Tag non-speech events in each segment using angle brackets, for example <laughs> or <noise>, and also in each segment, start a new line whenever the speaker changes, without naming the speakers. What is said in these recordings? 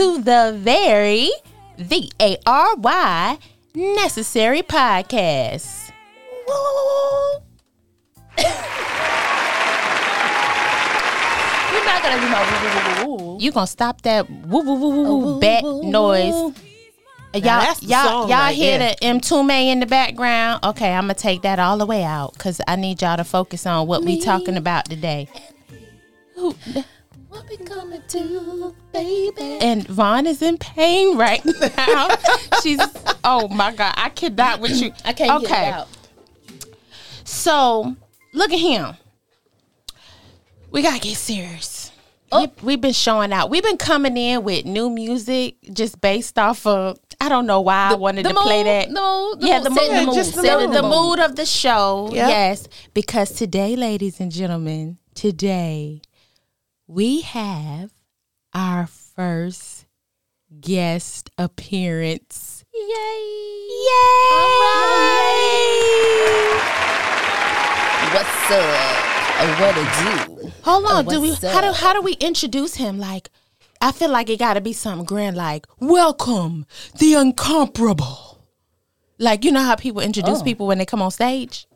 To the very V A R Y necessary podcast.
We're not gonna do no woo, woo, woo, woo.
You gonna stop that woo woo woo woo woo bat noise? Y'all, y'all, y'all
right
hear
there.
the M2 in the background? Okay, I'm gonna take that all the way out because I need y'all to focus on what we talking about today.
What we gonna do, baby?
And Von is in pain right <laughs> now. She's oh my god, I cannot with you.
I can't
okay.
get it out.
So look at him. We gotta get serious.
Oh.
We, we've been showing out. We've been coming in with new music just based off of. I don't know why I wanted
the
to play that.
No,
yeah,
mood,
the mood,
the mood,
just the
the,
setting
the
the
mood of the show.
Yeah.
Yes, because today, ladies and gentlemen, today we have our first guest appearance.
Yay!
Yay!
What's up? Uh, What it do?
Hold on,
Oh,
do we how do how do we introduce him? Like, I feel like it got to be something grand, like "Welcome, the incomparable." Like you know how people introduce
Oh.
people when they come on stage.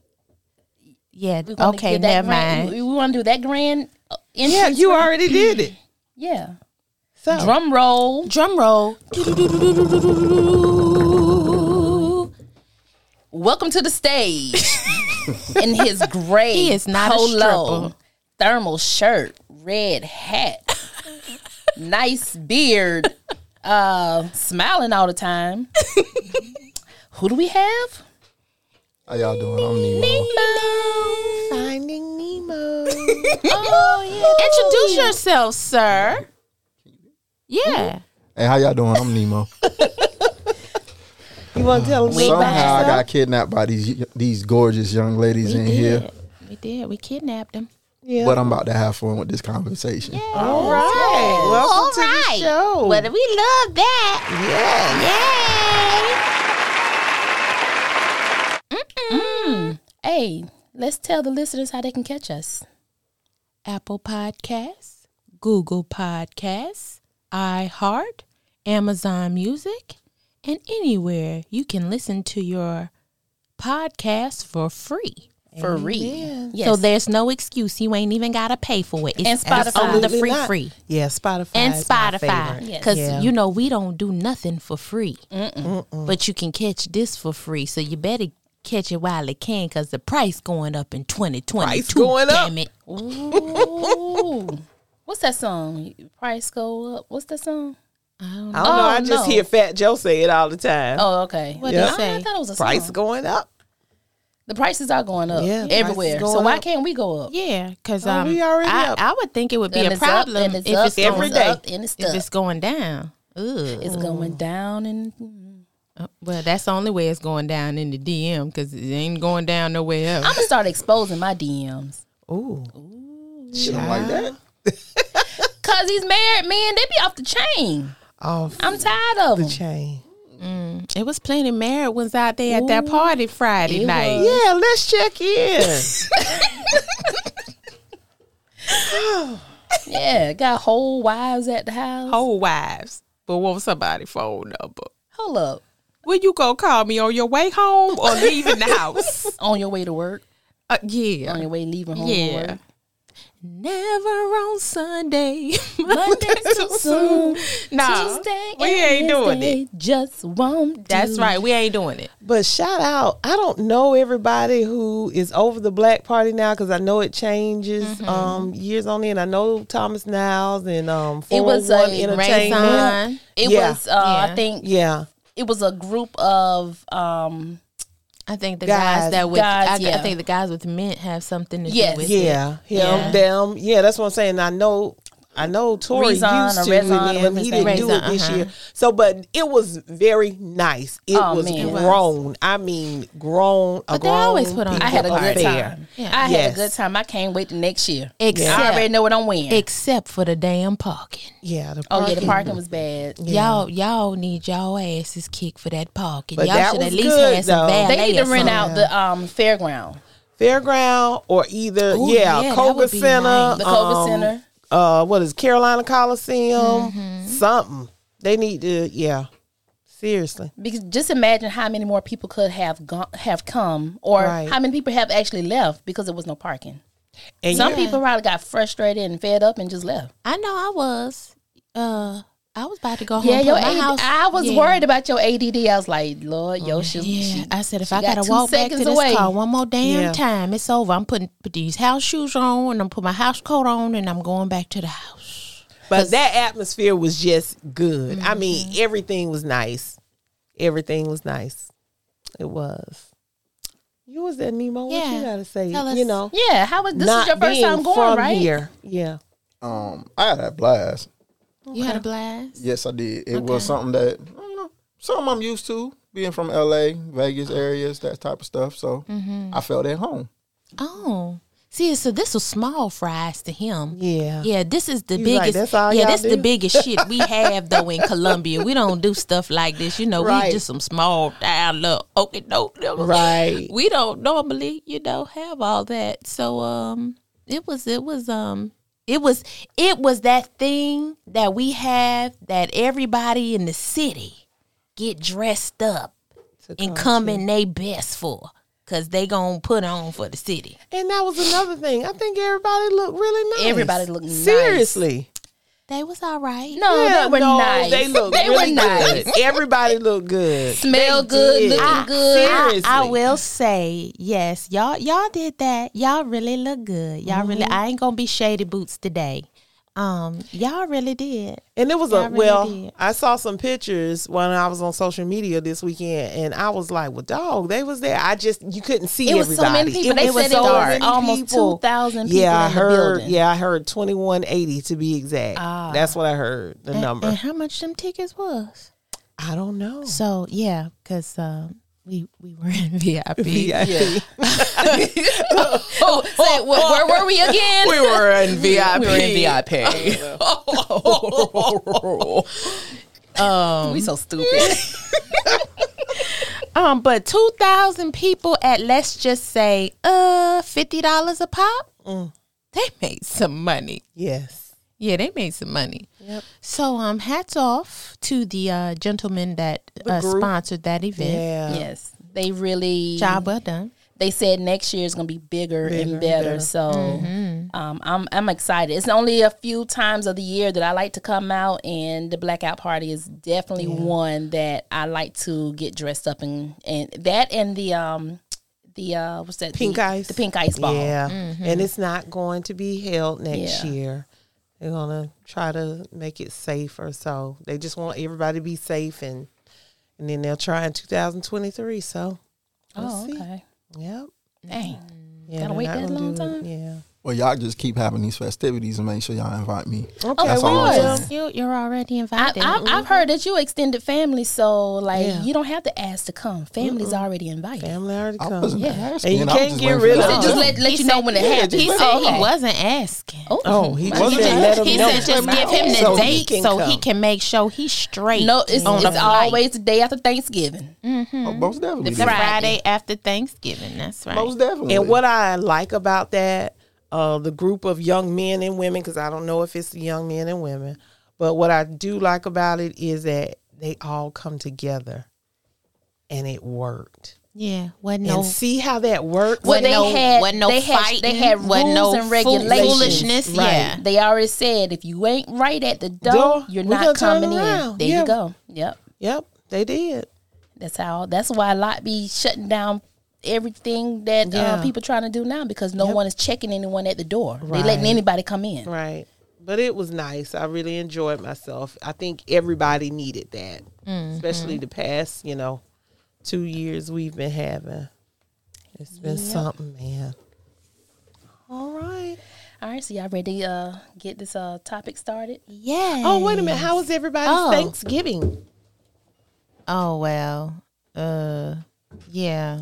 Yeah. Okay. Never
grand-
mind.
We, we want to do that grand.
Yeah,
entrance?
you already did it. <clears throat>
Yeah.
So
Drum roll.
Drum roll.
Welcome to the stage. <laughs> In his gray
He is not
polo,
stripper.
thermal shirt, red hat, nice beard, uh, smiling all the time. Who do we have?
How y'all doing? I'm Nemo.
Finding Nemo.
Oh, Introduce yourself, sir. Yeah.
Hey, how y'all doing? I'm Nemo.
you want to tell them
Somehow I got kidnapped by these these gorgeous young ladies
We
in
did.
here,
We did. We kidnapped him.
Yeah.
but I'm about to have fun with this conversation.
All right. Welcome
All
to
right.
the show.
Well, we love that.
yeah. Yay. Mm.
Hey, let's tell the listeners how they can catch us.
Apple Podcasts, Google Podcasts, iHeart, Amazon Music, and anywhere you can listen to your podcast for free.
For free.
Amen.
Yes.
So there's no excuse. You ain't even got to pay for it. It's
And Spotify.
on the
Absolutely
free
not.
free.
Yeah, Spotify.
And Spotify.
favorite.
Yes.
Because,
Yeah.
you know, we don't do nothing for free. But you can catch this for free. So you better catch it while it can because the price going up in 2022.
Price going up.
damn it.
Ooh. <laughs> What's that song? Price go up. What's that song?
I don't
I
know.
don't know. I
Oh,
just
no.
hear Fat Joe say it all the time.
Oh, okay.
What
Yeah.
did say?
I thought it was a song.
Price going up.
The prices are going up
Yeah,
everywhere.
prices
So why
up.
can't we go up?
Yeah, because
Oh,
um,
we already
I,
up.
I would think it would be
And
a
it's up,
problem
and it's
if
up,
it's
and
going,
day.
up, and it's
if
up.
it's going down. Ugh.
It's going down and
Uh, Uh, well, that's the only way it's going down in the DM because it ain't going down nowhere else.
I'm gonna start exposing my DMs.
Ooh.
Shit, I'm like that. <laughs>
Cause these married men, they be off the chain.
Off
I'm tired of
the
them.
chain. Mm.
It was plenty married ones out there at that party Friday night.
was.
Yeah, let's check in. <laughs> <laughs>
Yeah, got whole wives at the house.
Whole wives, but want somebody phone number.
Hold up,
Will you go call me on your way home or leaving the house? <laughs>
on your way to work,
Uh,
on your way leaving home.
Yeah. Never on Sunday. <laughs>
Monday too soon.
no,
Tuesday
we
and
ain't doing it.
Wednesday Just won't.
That's
do.
right. We ain't doing it.
But shout out, I don't know everybody who is over the black party now because I know it changes
Mm-hmm.
um, years on end. I know Thomas Niles and um,
It was
401
a
Entertainment.
Raisin.
It
Yeah.
was. Uh,
Yeah.
I think
Yeah,
it was a group of. um
I think the guys,
Guys.
that with
Guys,
I, I think the guys with mint have something to
Yes.
do with
yeah,
it.
him,
Yeah.
them. Yeah, that's what I'm saying. I know. I know Tori
Rezon
used to,
Rezon,
and then he didn't do it this
Uh-huh.
year. So, but it was very nice. It
Oh,
was
man.
Grown. I mean, grown.
But
a
they always put on
people
I had a good time.
Yeah.
I had
Yes.
a good time. I can't wait to next year.
Except,
I already know what I'm wearing.
except for the damn parking.
Yeah. The
oh yeah, the
parking.
parking was bad.
Y'all, y'all need y'all asses kicked for that parking.
But
y'all
that
should at
was
least
good,
have some
though.
valet
They need to rent
something.
out the um fairground,
fairground or either
Ooh,
yeah,
yeah, that
Koger
would be
Center,
nice.
the Koger
um,
Center.
Uh, what is it, Carolina Coliseum?
Mm-hmm.
Something. They need to, yeah. Seriously.
Because just imagine how many more people could have gone, have come, or
Right.
how many people have actually left because there was no parking.
And
Some
yeah.
people probably got frustrated and fed up and just left.
I know I was. Uh, I was about to go home.
Yeah, your
my
AD,
house.
I was
yeah.
worried about your ADD. I was like, Lord, yo, she,
Yeah,
she-
I said if I
got
gotta walk back to this
away.
car one more damn
Yeah.
time, it's over. I'm putting put these house shoes on and I'm put my house coat on and I'm going back to the house.
But that atmosphere was just good. I
Mm-hmm.
mean, everything was nice. Everything was nice. It was. You was there, Nemo. What you gotta say?
Tell us.
You know,
yeah. How was this?
not
is your first time going,
from
right?
here. Yeah.
Um, I had a blast.
You had a blast.
Yes, I did. It was something that I know, something I'm used to being from LA, Vegas areas, that type of stuff. So I felt at home.
Oh, see, so this was small fries to him.
Yeah.
Yeah, this is the
He was like,
biggest.
"That's all
yeah, this
do?"
the biggest shit we <laughs> have though in Columbia. We don't do stuff like this. You know,
Right.
we just some small down little okay doke.
Right.
We don't normally, you know, have all that. So um it was it was um it was it was that thing that we have that everybody in the city get dressed up and
come
in they best for. Cause they gonna put on for the city.
And that was another thing. I think everybody looked really nice.
Everybody looked nice.
Seriously.
They was all right.
No,
Yeah,
they were
no,
nice.
They looked
they
really
were nice.
good. Everybody looked good. <laughs>
Smell
They
good,
did.
looking
I-
good.
I,
Seriously.
I will say yes, y'all y'all did that. Y'all really look good. Y'all really.
Mm-hmm.
I ain't gonna be shady boots today. Um, y'all really did.
And it was
Yeah, I
a
really
well.
did.
I saw some pictures when I was on social media this weekend, and I was like, "Well, dog, they was there." I just you couldn't see
It was so many people. They
was
said it was
many
almost 2,000 people
Yeah, I
in the
heard.
building.
Yeah, I heard twenty one eighty to be exact.
Ah.
That's what I heard. The
And-
number.
And, how much them tickets was?
I don't know.
So yeah, cause um, we we were in VIP. <laughs>
VIP. <laughs>
Oh, say, where, where were we again?
we were in VIP. <laughs>
We were in VIP.
Um,
we so stupid.
um, but two thousand people at let's just say uh fifty dollars a pop.
Mm.
They made some money.
Yes.
Yeah, they made some money.
Yep.
So um, hats off to the uh, gentleman that uh, sponsored that event.
Yeah.
yes, they really
Job well done.
They said next year is going to be bigger,
Bigger
and
and
better.
better.
So um, I'm I'm excited. It's only a few times of the year that I like to come out, and the blackout party is definitely one that I like to get dressed up in, and that and the um the uh what's that
Pink
the,
ice.
the pink ice ball.
Yeah. And it's not going to be held next
Yeah.
year. They're gonna try to make it safer. So they just want everybody to be safe and and then they'll try in 2023. So we'll
Oh,
see.
okay.
Yep.
Dang.
Yeah,
Gotta wait that long
do
time?
Yeah.
Well, y'all just keep having these festivities and make sure y'all invite me.
Okay,
That's
we
all I'm
will.
You you're already invited.
I, I've mm-hmm. heard that you extended family, so like
Yeah.
you don't have to ask to come. Family's already invited.
Family already
I
come.
wasn't
Yeah.
asking.
And you can't get rid
for
of
y'all
Just let, let
He
you know when it
yeah,
happens.
just
he said
me
he wasn't asking.
Oh,
Oh, he
my
just
goodness.
said let him
he
know.
said just give him the
So
date
can
so he can make sure he's straight.
No, it's,
on
it's always the day after Thanksgiving. Mm-hmm.
Oh, most definitely.
the. Friday after Thanksgiving. That's right.
Most definitely.
And what I like about that, uh, the group of young men and women, because I don't know if it's young men and women, but what I do like about it is that they all come together, and it worked.
yeah, wasn't no
see how that worked.
Well, they
no
had-
wasn't no
they had-
fighting.
they had
wasn't
rules
no
and regulations.
foolishness.
Right.
Yeah.
They already said if you ain't right at the door,
Door,
you're
we gonna
not
turn
coming in. There
Yeah.
you go. Yep.
Yep, they did.
That's how. That's why a lot be shutting down everything that
Yeah.
uh, people trying to do now because no
Yep.
one is checking anyone at the door. They
Right.
letting anybody come in.
Right. But it was nice. I really enjoyed myself. I think everybody needed that, especially the past, you know, two years we've been having. It's been something, man. All right.
All right, so y'all ready to uh, get this uh, topic started?
Yeah.
Oh, wait a minute. How was everybody's
Oh.
Thanksgiving?
Oh well. Uh yeah.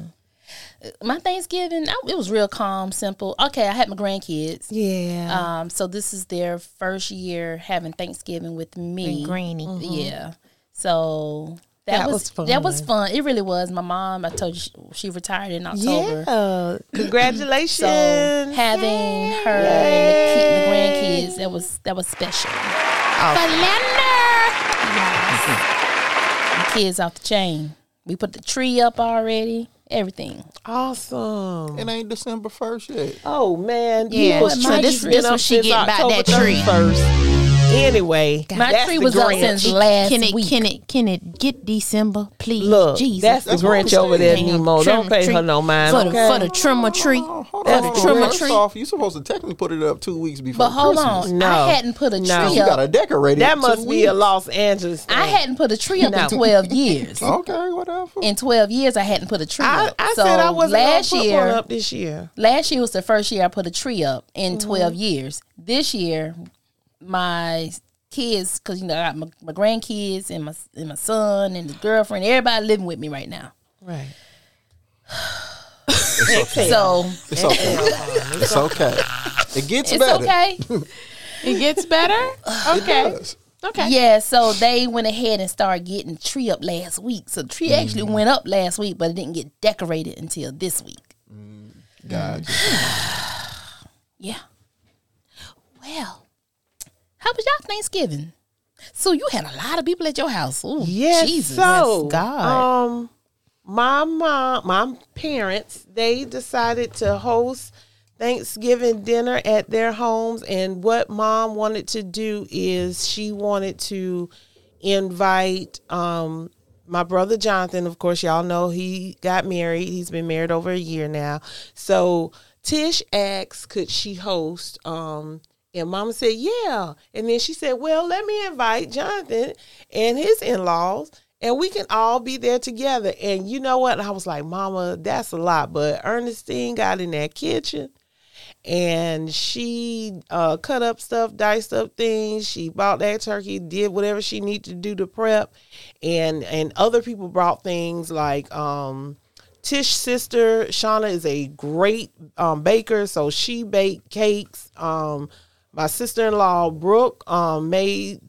My Thanksgiving, I, it was real calm, simple. Okay, I had my grandkids.
Yeah.
Um, so this is their first year having Thanksgiving with me.
And Greenie.
Yeah. So That,
That
was,
was fun.
That was fun. It really was. My mom, I told you, she, she retired in October.
Yeah. Congratulations.
So having her and the, kid, the grandkids, that was that was special. The kids off the chain. We put the tree up already. Everything.
awesome.
It ain't December first yet.
Oh man,
Yeah,
people's
so
trees
this-
been
this
up
what she
since
getting about that
October
tree.
31st. Anyway,
My
that's
tree
the
was up
Grinch.
since last
Can it
week.
can it can it get December, please?
Look,
Jesus.
that's the
That's
Grinch over there,
saying.
Nemo.
Trim
Don't pay
tree.
her no mind.
for the
okay?
for the trimmer tree.
Oh, hold
That's
on.
the trimmer
First
tree.
off, you supposed to technically put it up two weeks before
but hold
Christmas.
on,
No.
I hadn't put a tree
No.
You
up.
gotta decorate it.
that
two
must be a. Los Angeles. Thing.
I hadn't put a tree up
No.
in twelve years. <laughs>
Okay, whatever.
In twelve years, I hadn't put a tree
I,
up.
I
so
said I wasn't
last
put
year.
one up this year.
Last year was the first year I put a tree up in
Mm-hmm.
12 years. This year, my kids, because you know I got my, my grandkids and my and my son and the girlfriend, everybody living with me right now.
Right.
So
It's okay. it's okay. It gets
it's
better.
okay. <laughs>
It gets better.
It does.
Okay.
yeah. So they went ahead and started getting the tree up last week. So the tree
Mm-hmm.
actually went up last week, but it didn't get decorated until this week.
Gotcha. <sighs>
Yeah. Well, how was y'all Thanksgiving? So you had a lot of people at your house. Ooh,
Yes.
Jesus.
so,
God.
um, my mom, my parents, they decided to host Thanksgiving dinner at their homes, and what mom wanted to do is she wanted to invite um my brother Jonathan. Of course, y'all know he got married. He's been married over a year now. So Tish asked, could she host? Um, and Mama said, yeah. And then she said, well, let me invite Jonathan and his in laws, and we can all be there together. And you know what? I was like, Mama, that's a lot. But Ernestine got in that kitchen and she uh, cut up stuff, diced up things. She bought that turkey, did whatever she needed to do to prep, and and other people brought things like um, Tish's sister Shauna is a great um, baker, so she baked cakes. Um, my sister in law Brooke um, made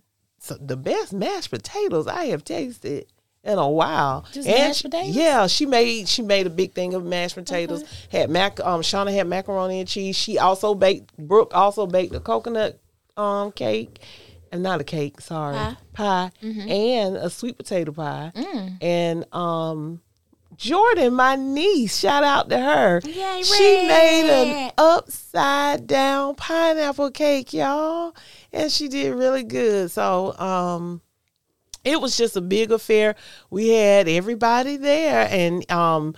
the best mashed potatoes I have tasted in a while.
Just
And
mashed
she-
potatoes?
Yeah, she made she made a big thing of mashed potatoes. Had mac um Shauna had macaroni and cheese. She also baked Brooke also baked a coconut um cake. And not a cake, sorry. Pie. And a sweet potato pie. And um Jordan, my niece, shout out to her.
Yay,
she made an upside down pineapple cake, y'all. And she did really good. So um it was just a big affair. We had everybody there, and um,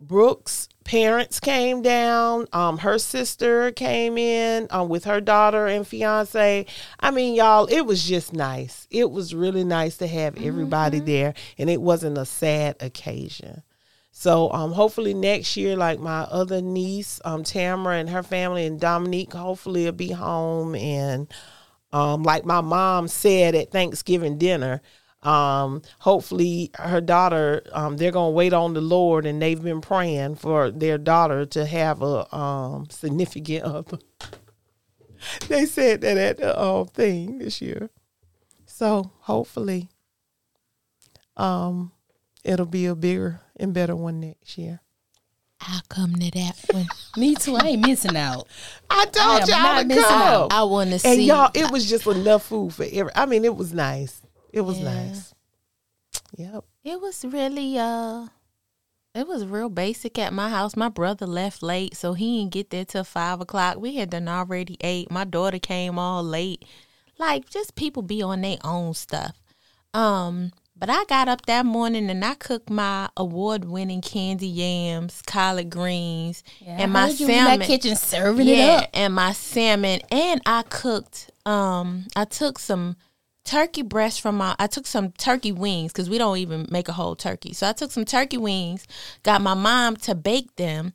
Brooks' parents came down. Um, her sister came in um, with her daughter and fiance. I mean, y'all, it was just nice. It was really nice to have everybody there, and it wasn't a sad occasion. So um, hopefully next year, like my other niece, um, Tamara and her family, and Dominique, hopefully will be home. And um, like my mom said at Thanksgiving dinner, um, hopefully her daughter, um, they're gonna wait on the Lord, and they've been praying for their daughter to have a um, significant other. <laughs> they said that at the um, thing this year. So hopefully, um, it'll be a bigger and better one next year.
I'll come to that one. <laughs>
Me too. I ain't missing out.
I
I
told
am
y'all to come.
out.
I want to
And
see.
y'all, it was just enough food for every. I mean, it was nice. It was
Yeah.
nice. Yep.
It was really uh it was real basic at my house. My brother left late, so he didn't get there till five o'clock. We had done already ate. My daughter came all late. Like just people be on their own stuff. Um, but I got up that morning and I cooked my award winning candy yams, collard greens, and my
heard you in
salmon
that kitchen serving it up.
and my salmon, and I cooked. Um, I took some turkey breast from my. I took some turkey wings because we don't even make a whole turkey. So I took some turkey wings, got my mom to bake them,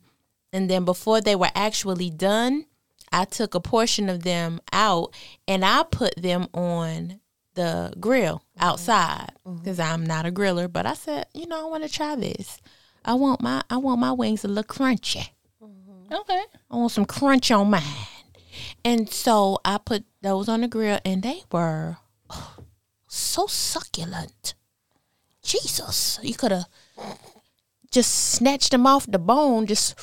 and then before they were actually done, I took a portion of them out and I put them on the grill mm-hmm. outside mm-hmm. because I'm not a griller. But I said, you know, I want to try this. I want my I want my wings to look crunchy. Mm-hmm.
Okay.
I want some crunch on mine. And so I put those on the grill and they were so succulent. Jesus, you could have just snatched them off the bone, just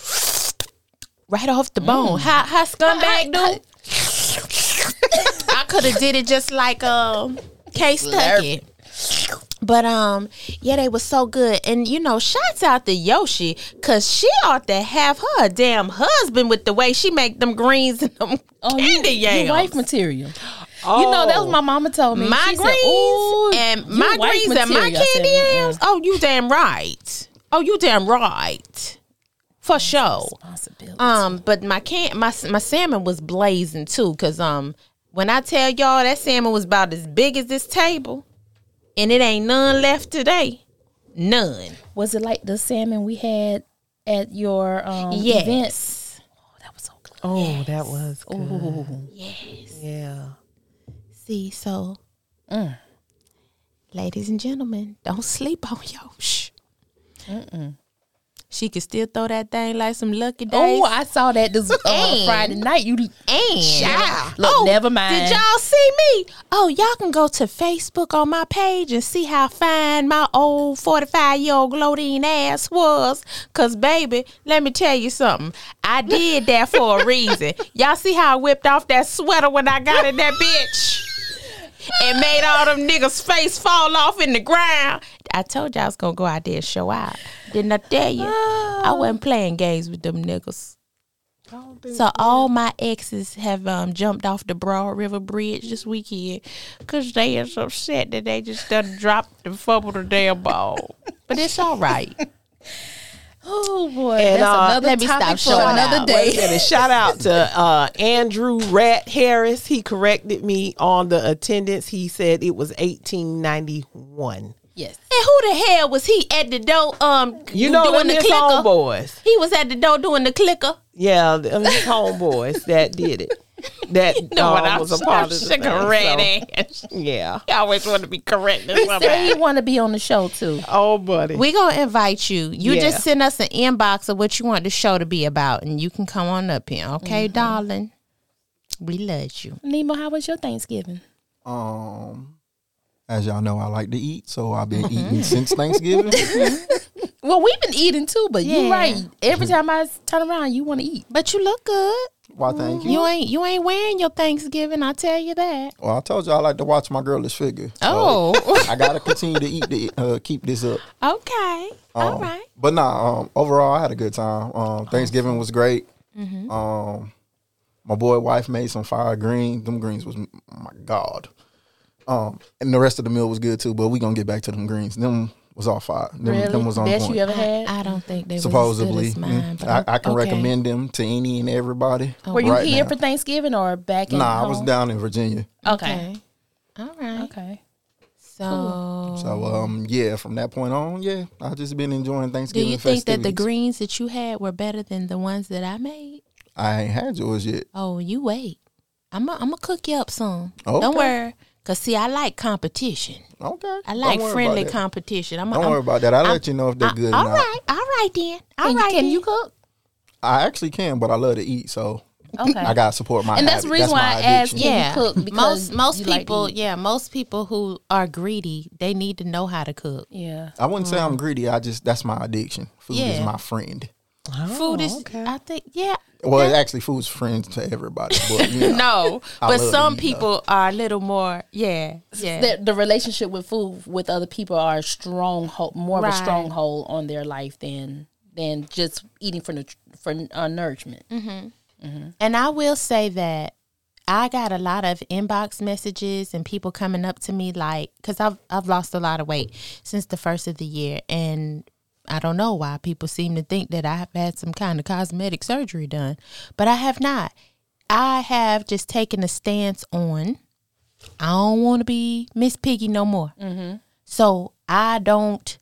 right off the bone. How how scumbag do? I could have did it just like um K Stuckey. But um, yeah, they was so good, and you know, shouts out to Yoshi, cause she ought to have her damn husband with the way she make them greens and them
Oh,
candy
you
yams.
wife material. You know that was my mama told me.
my
She
greens
"Ooh,
and my
wife
greens and my
material." I said,
candy yams. Oh, you damn right. Oh, you damn right. For sure. Um, but my can my my salmon was blazing too, cause um when I tell y'all that salmon was about as big as this table, and it ain't none left today, none.
was it like the salmon we had at your um,
Yes.
event? Oh, that was so good.
Oh, that was good.
Ooh.
Yes.
Yeah.
See, so,
Mm.
ladies and gentlemen, don't sleep on Yosh. She could still throw that thing like some lucky days.
Oh, I saw that this uh, Friday night. You
And.
Look, never mind.
Did y'all see me? Oh, y'all can go to Facebook on my page and see how fine my old 45 year old gloating ass was. Cause baby, let me tell you something. I did that for a reason. <laughs> Y'all see how I whipped off that sweater when I got in that bitch? And made all them niggas' face fall off in the ground. I told y'all I was gonna go out there and show out. Didn't I tell you? I wasn't playing games with them niggas. So all my exes have um, jumped off the Broad River Bridge this weekend because they is upset that they just done dropped and fumbled the damn ball. But it's all right. <laughs>
Oh boy,
And,
that's
uh,
another
let me
topic
stop
for
showing
another day.
Shout out to uh, Andrew Rat Harris. He corrected me on the attendance. He said it was 1891.
Yes.
And who the hell was he at the door um
You know
doing the clicker?
homeboys.
He was at the door doing the clicker.
Yeah, them his homeboys that did it. <laughs> That
know what
um,
I'm
was a part of the
sick
thing,
of red
so,
ass. <laughs>
Yeah. <laughs>
I always want to be correct.
He said he want to be on the show too.
Oh, buddy.
We gonna invite you. You
Yeah.
just send us an inbox of what you want the show to be about, and you can come on up here, okay, darling? We love you.
Nemo, how was your Thanksgiving?
Um, as y'all know, I like to eat, so I've been eating since Thanksgiving.
Well, we've been eating too, but
Yeah.
you're right. Every time I turn around, you want to eat.
But you look good.
Why? Thank you.
You ain't you ain't wearing your Thanksgiving. I tell you that.
Well, I told you I like to watch my girlish figure. so
Oh,
I gotta continue to eat the uh, keep this up.
okay. All
Um,
right.
But nah, um, overall, I had a good time. Um, Thanksgiving was great.
Mm-hmm.
Um, my boy wife made some fire greens. Them greens was my god. Um, and the rest of the meal was good too. But we gonna get back to them greens. Them was all fire. Them,
Really?
them was on
Best
point.
you ever had?
I don't think they were
Supposedly,
was as good as mine.
Mm.
but
I, I can
okay.
recommend them to any and everybody.
Were you
right
here
now.
for Thanksgiving or back in
Nah, I was down in Virginia.
Okay.
Okay. All right.
Okay.
So,
So um, yeah, from that point on, yeah, I just been enjoying Thanksgiving.
do you think that the greens that you had were better than the ones that I made?
I ain't had yours yet.
Oh, you wait. I'm i I'm gonna cook you up some.
Okay.
Don't worry, cause see, I like competition.
Okay,
I like friendly competition. I'm,
Don't
I'm,
worry about that. I'll
I'm-
let you know if they're
I-
good.
all
or not.
right, all right then. All
Can,
right
can
then.
you cook?
I actually can, but I love to eat, so
Okay.
I gotta support my.
And that's the
habit.
reason why I asked
addiction.
You
yeah,
cook
most most
you like
people,
eat?
yeah, most people who are greedy, they need to know how to cook.
yeah.
I wouldn't say I'm mm. greedy. I just that's my addiction. Food is my friend.
Food is,
okay.
I think, yeah.
Well, actually, food's friends to everybody. But you <laughs> know,
No,
I
but some
eat, though.
people are a little more, yeah, yeah.
The, the relationship with food with other people are a stronghold, more of a stronghold on their life than than just eating for nut- for uh, nourishment.
And I will say that I got a lot of inbox messages and people coming up to me like, because I've I've lost a lot of weight since the first of the year, and I don't know why people seem to think that I have had some kind of cosmetic surgery done, but I have not. I have just taken a stance on. I don't want to be Miss Piggy no more. Mm-hmm. So I don't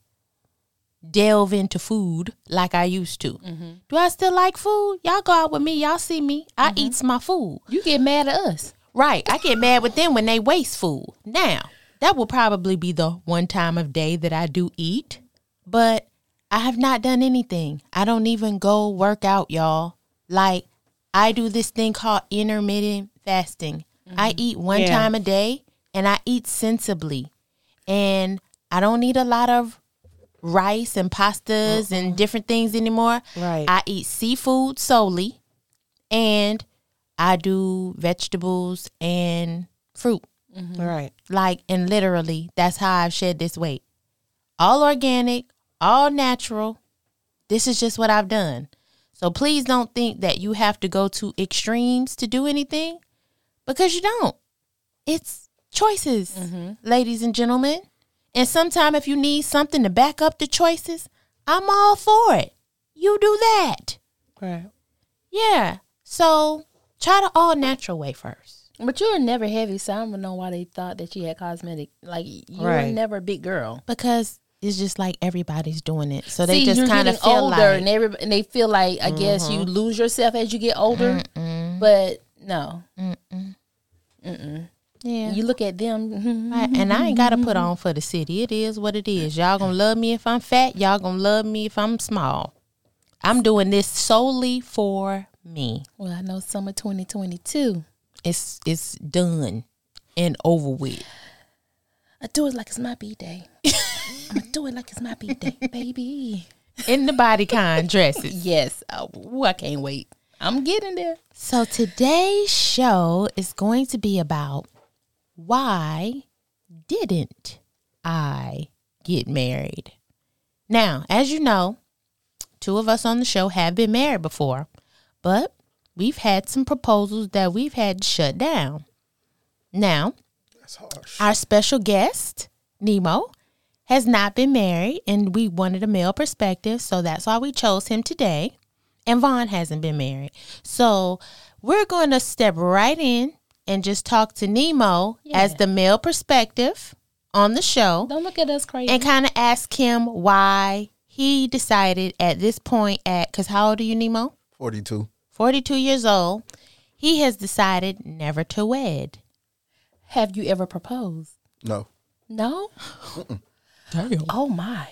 delve into food like I used to. Mm-hmm. Do I still like food? Y'all go out with me. Y'all see me. I mm-hmm. eats my food.
You get mad at us.
Right. I get mad with them when they waste food. Now, that will probably be the one time of day that I do eat, but I have not done anything. I don't even go work out, y'all. Like, I do this thing called intermittent fasting. I mm-hmm. eat one
Yeah.
time a day and I eat sensibly. And I don't eat a lot of rice and pastas and different things anymore.
Right.
I eat seafood solely and I do vegetables and fruit. Mm-hmm.
Right.
Like, and literally, that's how I've shed this weight. All organic, all natural. This is just what I've done. So please don't think that you have to go to extremes to do anything because you don't. It's choices, mm-hmm. ladies and gentlemen. And sometime if you need something to back up the choices, I'm all for it. You do that.
Right.
Yeah. So try the all natural way first.
But you were never heavy, so I don't know why they thought that you had cosmetic. Like you were never a big girl.
Because it's just like everybody's doing it. So they
See,
just kind of feel
older,
like
and everybody, and they feel like I guess you mm-hmm. lose yourself as you get older. But no,
yeah.
you look at them.
Right, and I ain't gotta put on for the city. It is what it is. Y'all gonna love me if I'm fat. Y'all gonna love me if I'm small. I'm doing this solely for me.
well, I know summer 2022.
It's it's done and over with.
I do it like it's my b day. <laughs> I'm gonna do it like it's my b day, baby.
In the body kind dresses. <laughs>
Yes, oh, I can't wait. I'm getting there.
So today's show is going to be about why didn't I get married? Now, as you know, two of us on the show have been married before, but we've had some proposals that we've had to shut down. Now,
That's harsh.
our special guest, Nemo, has not been married, and we wanted a male perspective, so that's why we chose him today. And Von hasn't been married. So we're going to step right in and just talk to Nemo as the male perspective on the show
Don't look at us crazy.
and kind of ask him why he decided at this point at because how old are you Nemo?
42.
42 years old. He has decided never to wed.
Have you ever proposed?
No.
No. Oh my.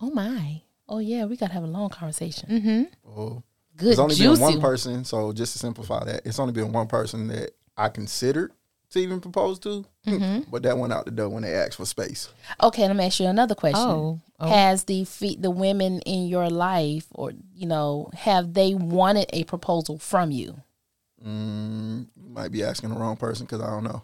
Oh my.
Oh yeah, we gotta have a long conversation. Mm-hmm.
Oh.
Good,
It's only
juicy.
been one person, so just to simplify that, it's only been one person that I considered to even propose to, mm-hmm. but that went out the door when they asked for space.
Okay, let me ask you another question.
Oh, oh.
Has the fe- the women in your life, or you know, have they wanted a proposal from you?
Mm, you might be asking the wrong person because I don't know.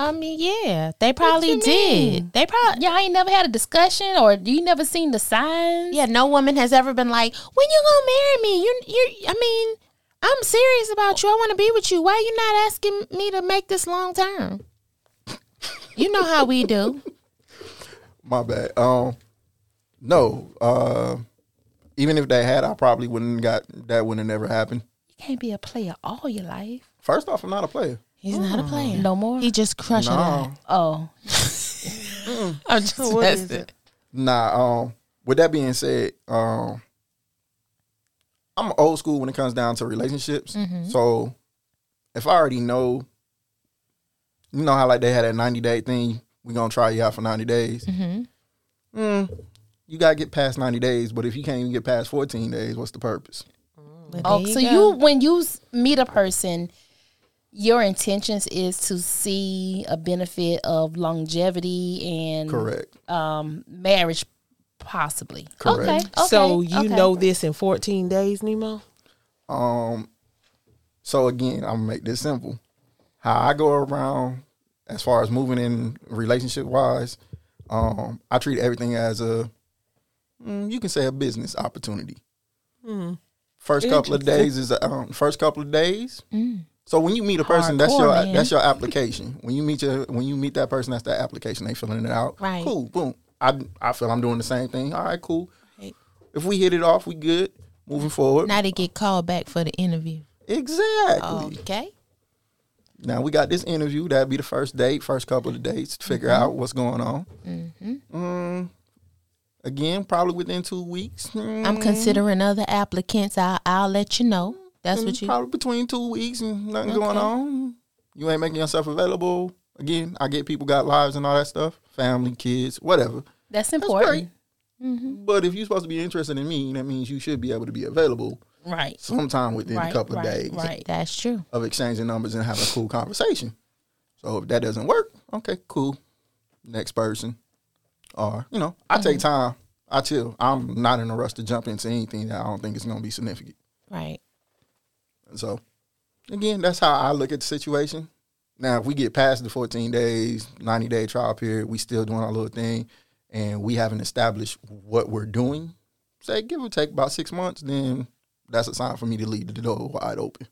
I mean, yeah, they probably did.
mean?
They probably
Y'all ain't never had a discussion, or you never seen the signs?
yeah. No woman has ever been like, "When you gonna marry me?" You, you. I mean, I'm serious about you. I want to be with you. Why you not asking me to make this long term? You know how we do. <laughs>
My bad. Um, no. Uh, even if they had, I probably wouldn't got that. Would have never happened.
You can't be a player all your life.
First off, I'm not a player.
He's not a player.
No more.
He just crushed a lot.
No. <laughs>
oh,
I'm just <laughs>
What is it?
Nah. Um. With that being said, um, I'm old school when it comes down to relationships. So, if I already know, you know how like they had that 90 day thing, we gonna try you out for 90 days. Mm, you gotta get past 90 days, but if you can't even get past 14 days, what's the purpose?
But
oh.
there
So
go.
you, when you meet a person, your intentions is to see a benefit of longevity and
Correct.
um marriage, possibly.
Correct.
Okay. Okay.
so you
okay.
know this in 14 days, Nemo?
Um, so again, I'm gonna make this simple. How I go around as far as moving in relationship wise, um, I treat everything as a, mm, you can say a business opportunity. First couple of days is um, first couple of days. So when you meet a person, that's your
man.
that's your application. When you meet your when you meet that person, that's that application. They filling it out.
Right.
Cool. Boom. I I feel I'm doing the same thing. All right. Cool.
Right.
If we hit it off, we good. Moving forward.
now they get called back for the interview.
Exactly.
Okay.
Now we got this interview. That'd be the first date, first couple of dates to figure out what's going on. Mm, again, probably within two weeks. Mm,
I'm considering other applicants. I, I'll let you know. That's what
mm,
you.
probably between two weeks and nothing going on. You ain't making yourself available. Again, I get people got lives and all that stuff, family, kids, whatever.
That's
That's
important.
Mm-hmm.
But if you're supposed to be interested in me, that means you should be able to be available
Right.
sometime within
Right,
a couple
right,
of days
right.
That's true.
of exchanging numbers and having a cool conversation. So if that doesn't work, okay, cool. Next person. Or you know, I take mm-hmm. time. I chill. I'm not in a rush to jump into anything that I don't think is going to be significant.
Right.
So, again, that's how I look at the situation. Now, if we get past the 14 days, 90 day trial period, we still doing our little thing, and we haven't established what we're doing, say give or take about six months, then that's a sign for me to leave the door wide open.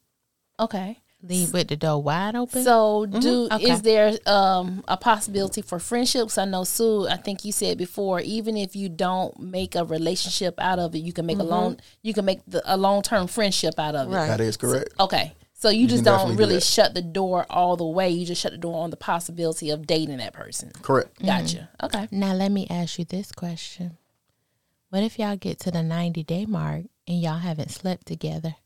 Okay.
Leave with the door wide open.
So, mm-hmm. do
Okay.
is there um, a possibility for friendships? I know Sue. I think you said before, even if you don't make a relationship out of it, you can make a mm-hmm. long you can make the, a long term friendship out of it.
Right.
That is correct.
Okay. So you, just don't
definitely do
really shut the door all the way. You just shut the door on the possibility of dating that person.
Correct. Mm-hmm.
Gotcha. Okay.
now let me ask you this question: What if y'all get to the ninety day mark and y'all haven't slept together?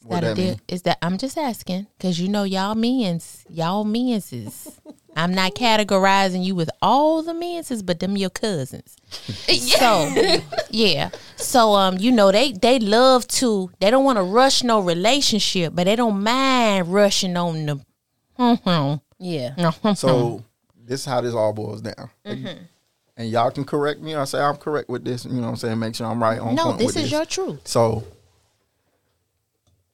Is
What
that a
that
deal?
mean?
Is that I'm just asking because you know y'all men's, y'all men's is. I'm not categorizing you with all the men's, but them your cousins. <laughs> so yeah, so um, you know they they love to. They don't want to rush no relationship, but they don't mind rushing on the. <laughs>
Yeah.
So this is how this all boils down. And y'all can correct me I say I'm correct with this. You know what I'm saying? Make sure I'm right on
no,
point
this
with
is your truth.
So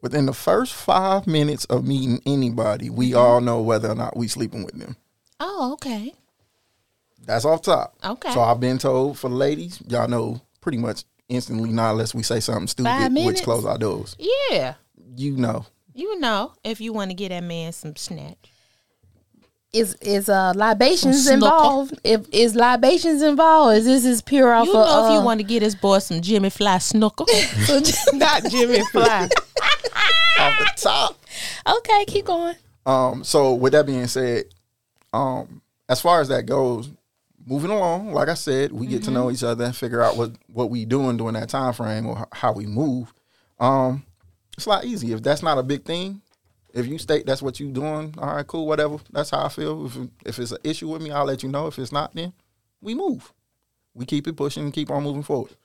within the first five minutes of meeting anybody, we
Mm-hmm.
all know whether or not we sleeping with them.
Oh, okay.
That's off top.
Okay.
So I've been told for the ladies, y'all know pretty much instantly, not unless we say something stupid, which close our doors.
Yeah.
You know.
You know, if you want to get that man some snatch.
Is is uh libations
Some
involved? If is libations involved? Is this is pure off
You
of,
know, if
uh,
you want to get this boy some Jimmy Fly snooker. <laughs> <laughs>
Not Jimmy Fly. <laughs>
Off the top.
Okay, keep going.
Um, so with that being said, um, as far as that goes, moving along, like I said, we get to know each other and figure out what what we doing during that time frame or how we move. Um, it's a lot easy if that's not a big thing. If you state that's what you're doing, all right, cool, whatever. That's how I feel. If if it's an issue with me, I'll let you know. If it's not, then we move. We keep it pushing and keep on moving forward.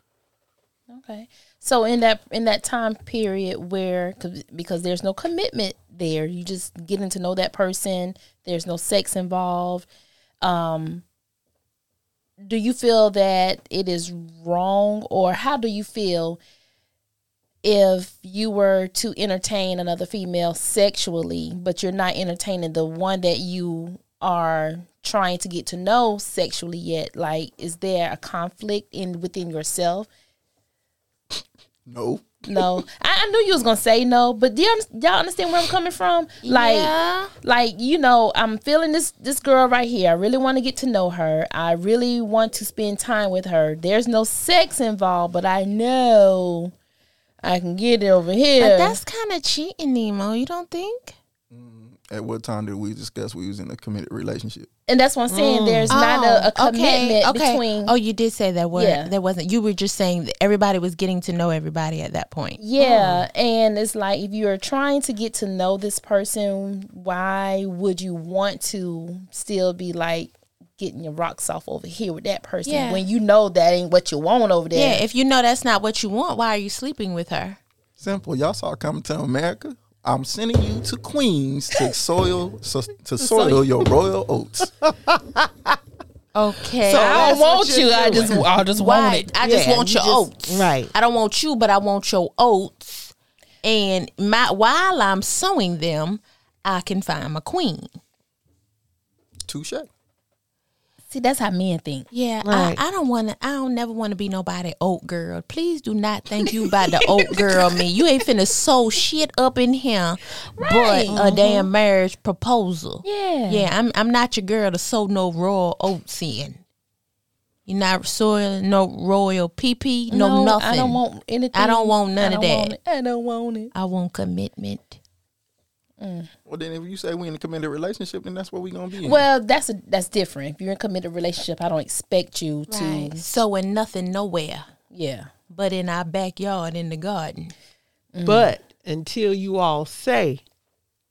Okay. So in that in that time period where 'cause- because there's no commitment there, you just getting to know that person. There's no sex involved. Um, do you feel that it is wrong, or how do you feel if you were to entertain another female sexually, but you're not entertaining the one that you are trying to get to know sexually yet? Like, is there a conflict in within yourself?
No.
No, I, I knew you was gonna say no, but do you, y'all understand where I'm coming from? Like,
Yeah.
like you know, I'm feeling this this girl right here. I really want to get to know her. I really want to spend time with her. There's no sex involved, but I know I can get it over here.
But that's kind of cheating, Nemo. You don't think?
Mm, at what time did we discuss we was in a committed relationship?
and that's what I'm saying. Mm. There's not a, a oh, commitment between.
Oh, you did say that word.
Yeah.
There wasn't. You were just saying that everybody was getting to know everybody at that point.
Yeah, mm. and it's like if you're trying to get to know this person, why would you want to still be like getting your rocks off over here with that person
Yeah.
when you know that ain't what you want over there?
Yeah. If you know that's not what you want, why are you sleeping with her?
Simple. Y'all saw coming to America. I'm sending you to Queens to <laughs> soil so, to soil your royal oats. <laughs>
Okay.
So
I don't want
you're
you. I just, I just want it.
I just
Yeah,
want
you
your
just-
oats.
right.
I don't want you, but I want your oats. And my while I'm sowing them, I can find my queen.
Touche.
See, that's how men think.
Yeah,
Right.
I, I don't want to. I don't never want to be nobody oat girl. Please do not think you about the oat <laughs> girl me. You ain't finna sew shit up in here,
Right.
but a damn marriage proposal.
Yeah.
yeah. I'm I'm not your girl to sew no raw oats in. You're not soiling no royal PP, no, nothing.
I don't want anything.
I don't want none
I
of
don't
that.
I don't want it.
I want commitment. Mm.
Well, then if you say we in a committed relationship, then that's what we gonna be in.
Well, that's a, that's different. If you're in a committed relationship, I don't expect you to.
Right. Sewing nothing nowhere
Yeah.
but in our backyard in the garden. Mm.
But until you all say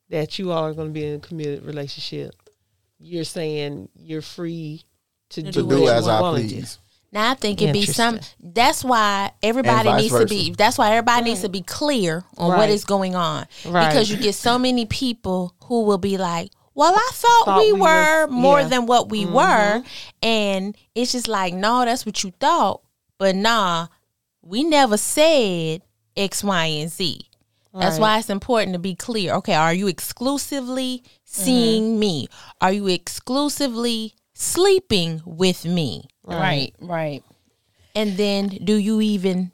that you all are going to be in a committed relationship, you're saying you're free to,
To
do,
do as I
want to
please.
Now I think it'd be some. That's why everybody
And vice
needs to be. That's why everybody needs to be clear on what
Right.
is going on.
Right.
Because you get so many people who will be like, well, I thought,
Thought
we,
we
were
was-
more
yeah.
than what we mm-hmm. were. And it's just like, no, that's what you thought. But nah, we never said X, Y, and Z. That's why it's important to be clear. Okay, are you exclusively mm-hmm. seeing me? Are you exclusively sleeping with me?
Right, right.
And then do you even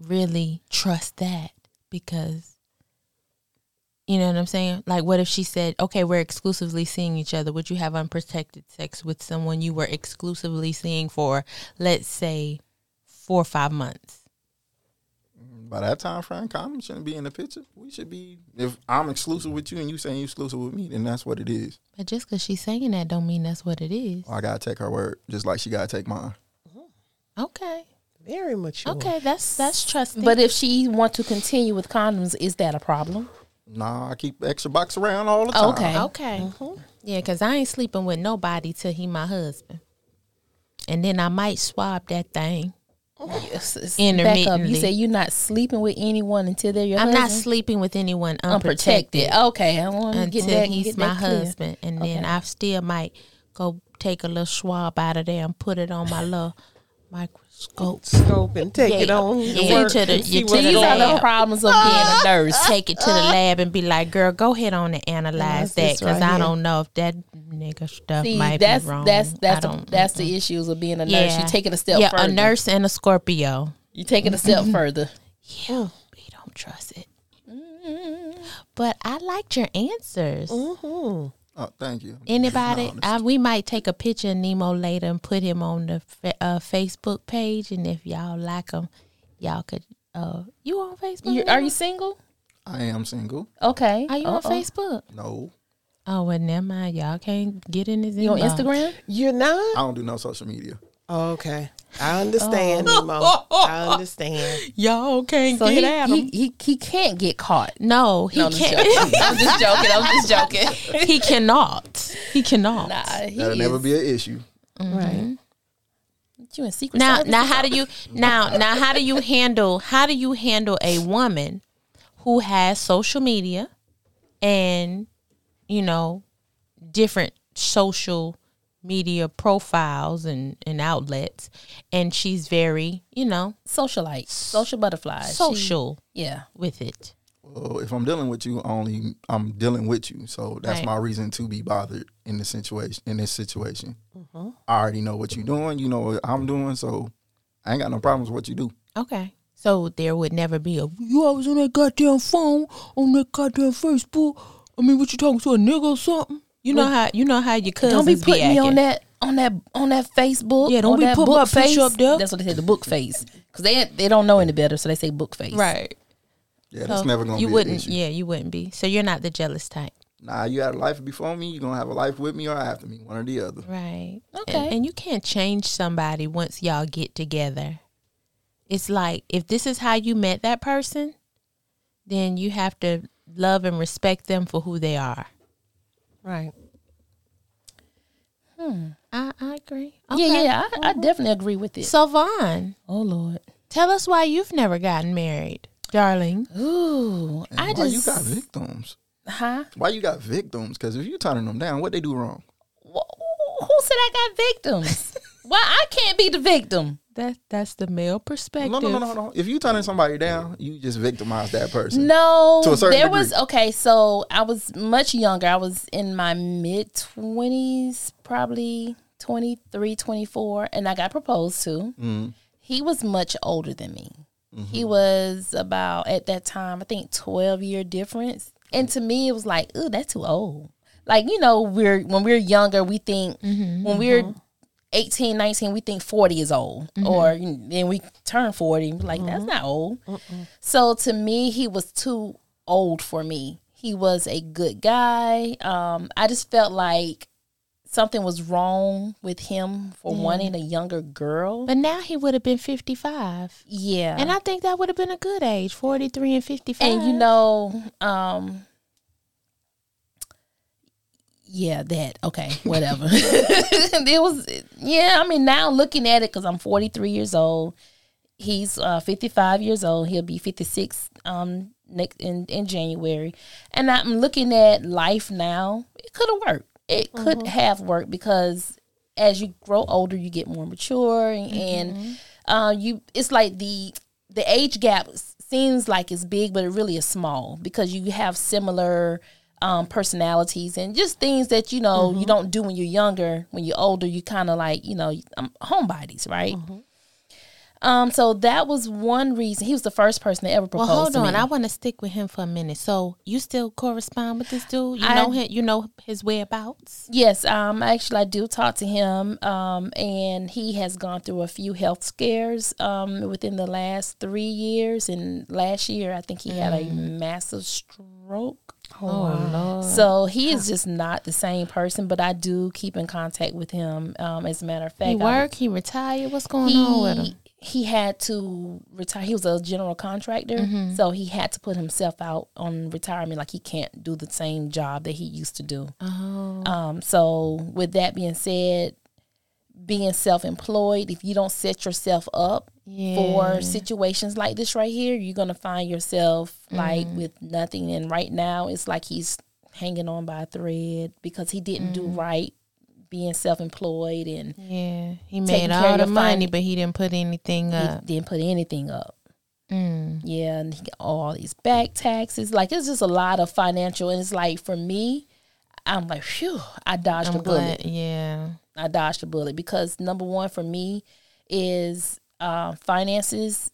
really trust that? Because you know what I'm saying? Like what if she said, "Okay, we're exclusively seeing each other. Would you have unprotected sex with someone you were exclusively seeing for let's say 4 or 5 months?"
By that time frame, condoms shouldn't be in the picture. We should be. If I'm exclusive with you and you saying you exclusive with me, then that's what it is.
But just cuz she's saying that don't mean that's what it is.
Oh, I gotta take her word, just like she gotta take mine. Mm-hmm.
Okay.
Very mature.
Okay, that's that's trusting.
But if she want to continue with condoms, is that a problem?
Nah, I keep extra box around all the time.
Okay.
Okay. Mm-hmm. Yeah, because I ain't sleeping with nobody till he my husband. And then I might swab that thing.
Yes, it's- Back up.
Intermittently.
You say you're not sleeping with anyone until they're your
I'm not sleeping with anyone unprotected,
unprotected. Okay, I want to
until
get that.
he's
get
my
that
husband. And then
Okay.
I still might go take a little swab out of there and put it on my little microscope.
Scope scope and take it on.
Yeah.
the work
To the-
and see
you
what's
to the
These are
going
the
on.
lab.
problems of being a nurse.
Take it to the <laughs> lab and be like, "Girl, go ahead on and analyze
Analyze
that because
right
I
here.
don't know if that nigga stuff
See,
might
that's
be wrong."
that's that's the,
don't-
that's the issues of being a nurse. You take it a step
yeah,
further.
a nurse and a Scorpio.
You take it a step mm-hmm. further.
Yeah, we don't trust it. Mm-hmm. But I liked your answers.
Mm-hmm.
Oh, thank you.
Anybody? I, we might take a picture of Nemo later and put him on the uh, Facebook page, and if y'all like him, y'all could. Uh, you on Facebook?
You, are you single?
I am single.
Okay.
Are you on
Uh-oh.
Facebook?
No,
Oh well, never mind. Y'all can't get in his.
You on. Instagram?
You're not?
I don't do no social media.
Oh, okay. I understand,
Oh. <laughs>
Nemo. I understand.
Y'all can't
So
get
he,
at him.
he, he he can't get caught.
no, he
No, I'm just
can't.
joking. <laughs> I'm just joking. I'm just joking.
he cannot. He cannot.
Nah, he
That'll never be an issue.
Right. Mm-hmm.
You in secret
now now how do you now now how do you handle how do you handle a woman who has social media and you know different social media profiles and, and outlets and she's very you know
socialite, social butterfly, She-
social
yeah.
with it
Well, if I'm dealing with you, only I'm dealing with you, so that's
Right.
my reason to be bothered in this situation. In this situation,
Mm-hmm.
I already know what you're doing. You know what I'm doing, so I ain't got no problems with what you do.
okay so there would never be a you always on that goddamn phone on that goddamn facebook i mean what you talking to a nigga or something you know how you know how your cousins
Don't be putting me on that on that on that Facebook.
Yeah, don't be
that
putting
book
my picture
face.
up there.
That's what they say, the book face, because they they don't know any better, so they say book face.
right
Yeah, that's never gonna
you
be
wouldn't
an issue.
yeah you wouldn't be so you're not the jealous type
Nah, you had a life before me. You're gonna have a life with me or after me, one or the other.
right
Okay.
and, and you can't change somebody once y'all get together it's like if this is how you met that person then you have to love and respect them for who they are
Right. Hmm.
i, I agree
Yeah,
Okay.
yeah, I, I uh-huh. definitely agree with it.
so Von
oh Lord.
tell us why you've never gotten married darling
Ooh, I
Why
just
you got victims?
huh?
Why you got victims? Because if you turning them down, what they do wrong?
Wh- Who said I got victims? Why I can't be the victim?
that that's the male perspective
No, no, no, no, no. If you turning somebody down, you just victimize that person.
No,
To a certain
there
degree.
was okay. So I was much younger. I was in my mid twenties, probably 23, 24, and I got proposed to.
Mm.
He was much older than me. He
Mm-hmm.
was about at that time, I think, twelve year difference. And to me, it was like, ooh, that's too old. Like you know, we're when we're younger, we think when we're 18, 19, we think 40 is old. Or you know, then we turn 40, we're like, that's not old. So to me, he was too old for me. He was a good guy. Um, I just felt like something was wrong with him for wanting a younger girl.
but now he would have been 55
yeah.
and i think that would have been a good age 43 and 55
and you know, um yeah, that okay, whatever. <laughs> it was, yeah. I mean, now looking at it, because I'm 43 years old, he's uh, 55 years old. He'll be 56 um, next in, in January, and I'm looking at life now. It could have worked. It could have worked because as you grow older, you get more mature, and, and uh, you it's like the the age gap seems like it's big, but it really is small because you have similar um, personalities and just things that you know you don't do when you're younger. When you're older, you kind of like you know um, homebodies, right? Um, so that was one reason. He was the first person to ever
Well,
propose
hold
to
on. I want to stick with him for a minute. So you still correspond with this dude? You
I-
know him? You know his whereabouts?
Yes, um, actually, I do talk to him, um, and he has gone through a few health scares um, within the last three years. And last year, I think he had a massive stroke.
Oh, Lord.
So he is just not the same person, but I do keep in contact with him. Um, as a matter of fact,
He
I-
work? He retired? What's going on with
he
him?
he had to retire. He was a general contractor,
Mm-hmm.
so he had to put himself out on retirement. Like he can't do the same job that he used to do.
Oh,
Um, so with that being said, being self-employed, if you don't set yourself up
Yeah.
for situations like this right here, you're gonna find yourself like
Mm.
with nothing. And right now, it's like he's hanging on by a thread because he didn't
Mm.
do right being self-employed and
yeah. He made all the money, but he didn't put anything
he
up.
didn't put anything up.
Mm.
Yeah, and he got all these back taxes. Like it's just a lot of financial, and it's like for me, I'm like, phew, I dodged
I'm
a bullet.
glad. Yeah.
I dodged a bullet because number one for me is uh, finances.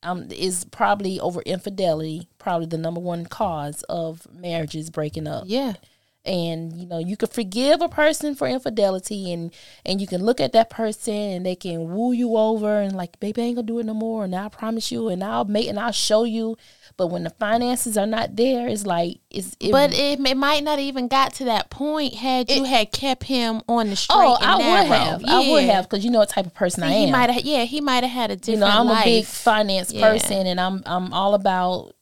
Um, is probably over infidelity, probably the number one cause of marriages breaking up
Yeah.
And you know you can forgive a person for infidelity and and you can look at that person and they can woo you over and like baby I ain't gonna do it no more and I promise you and I'll make and I'll show you but when the finances are not there it's like it's it,
But it, it might not even got to that point had you had kept him on the oh, straight
oh I would have I would have because you know what type of person I am
He might have. Yeah, he might have had a different you
know I'm
life.
a big finance
Yeah.
person and I'm I'm all about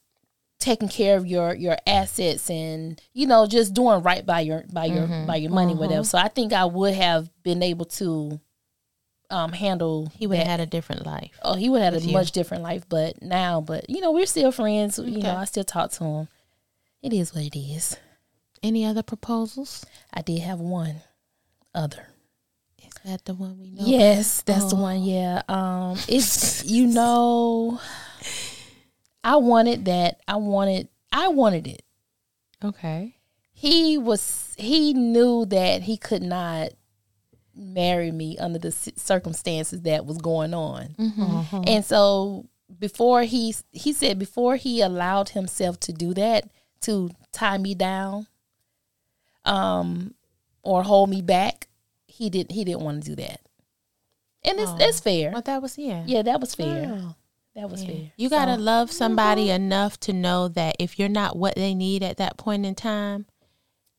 taking care of your your assets and you know just doing right by your by your
Mm-hmm.
by your money whatever so I think I would have been able to um handle
He would have had a different life.
oh he would have had a
you.
much different life but now but you know we're still friends you know I still talk to him it is what it is
Any other proposals?
I did have one other
Is that the one we know?
Yes, that's the
Oh.
one. Yeah. Um it's you know I wanted that. I wanted I wanted it.
Okay.
He was he knew that he could not marry me under the circumstances that was going on.
Mm-hmm.
And so before he he said before he allowed himself to do that to tie me down um or hold me back, he didn't he didn't want to do that. And it's
Oh.
that's fair.
Well, that was yeah.
Yeah, that was fair. That was
Yeah.
fair.
You gotta
So,
love somebody enough to know that if you're not what they need at that point in time,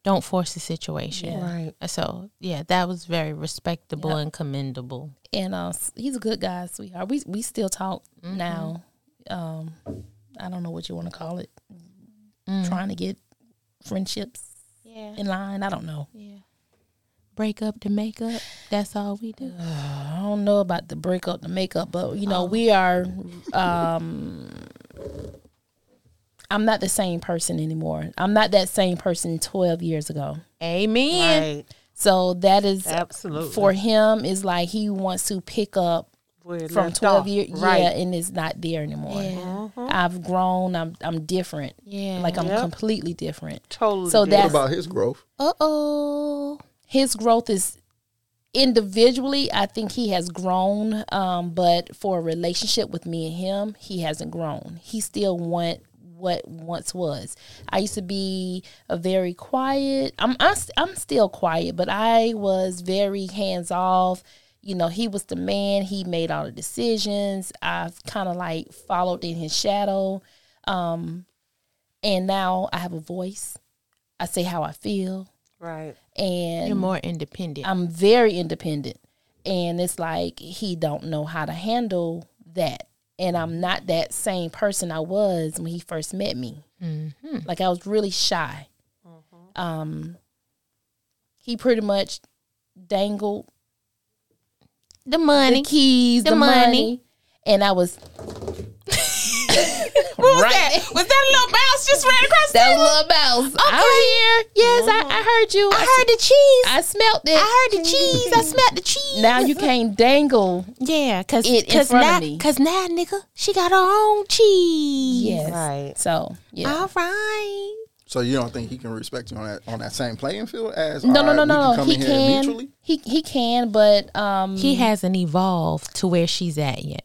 don't force the situation.
Yeah.
Right.
So yeah, that was very respectable
Yeah.
and commendable.
and uh, he's a good guy, sweetheart. We we still talk
Mm-hmm.
now. Um, I don't know what you want to call it.
Mm.
Trying to get friendships
Yeah.
in line. I don't know.
Yeah. Break up to make up. That's all we do. <sighs>
I don't know about the breakup, the makeup, but you
Oh.
know, we are. Um, I'm not the same person anymore. I'm not that same person 12 years ago.
Amen.
Right.
So that is
Absolutely.
for him is like he wants to pick up
Where it
from 12
off.
years,
Right.
yeah, and it's not there anymore.
Yeah.
I've grown. I'm I'm different.
Yeah.
Like I'm
Yep.
completely different.
Totally.
So
different.
What
that's-
about his growth?
Uh oh.
His growth is individually i think he has grown um, but for a relationship with me and him he hasn't grown. He still want what once was. I used to be a very quiet i'm i'm, I'm still quiet but i was very hands off you know he was the man he made all the decisions. I've kind of like followed in his shadow um, and now i have a voice. I say how i feel
right.
and
You're more independent.
I'm very independent. And it's like he don't know how to handle that. And I'm not that same person I was when he first met me.
mm-hmm.
Like I was really shy. Um he pretty much dangled
The money.
the keys,
The
the,
money.
money. and I was <laughs>
What was that? Was that a little mouse just ran across the
That
table?
was little mouse.
Okay.
I'm here. Yes, I, I heard you.
I heard the cheese.
I smelt it.
I heard the cheese. I smelled the cheese.
now you can't dangle.
yeah, cause,
It in
cause
front of
now,
me.
cause now, nigga, she got her own cheese.
Yes.
Right.
So yeah.
All right.
So you don't think he can respect you on that on that same playing field as
no,
all
no, no,
right, we
no,
can
He
in
can.
mutually?
He he can, but um,
He hasn't evolved to where she's at yet.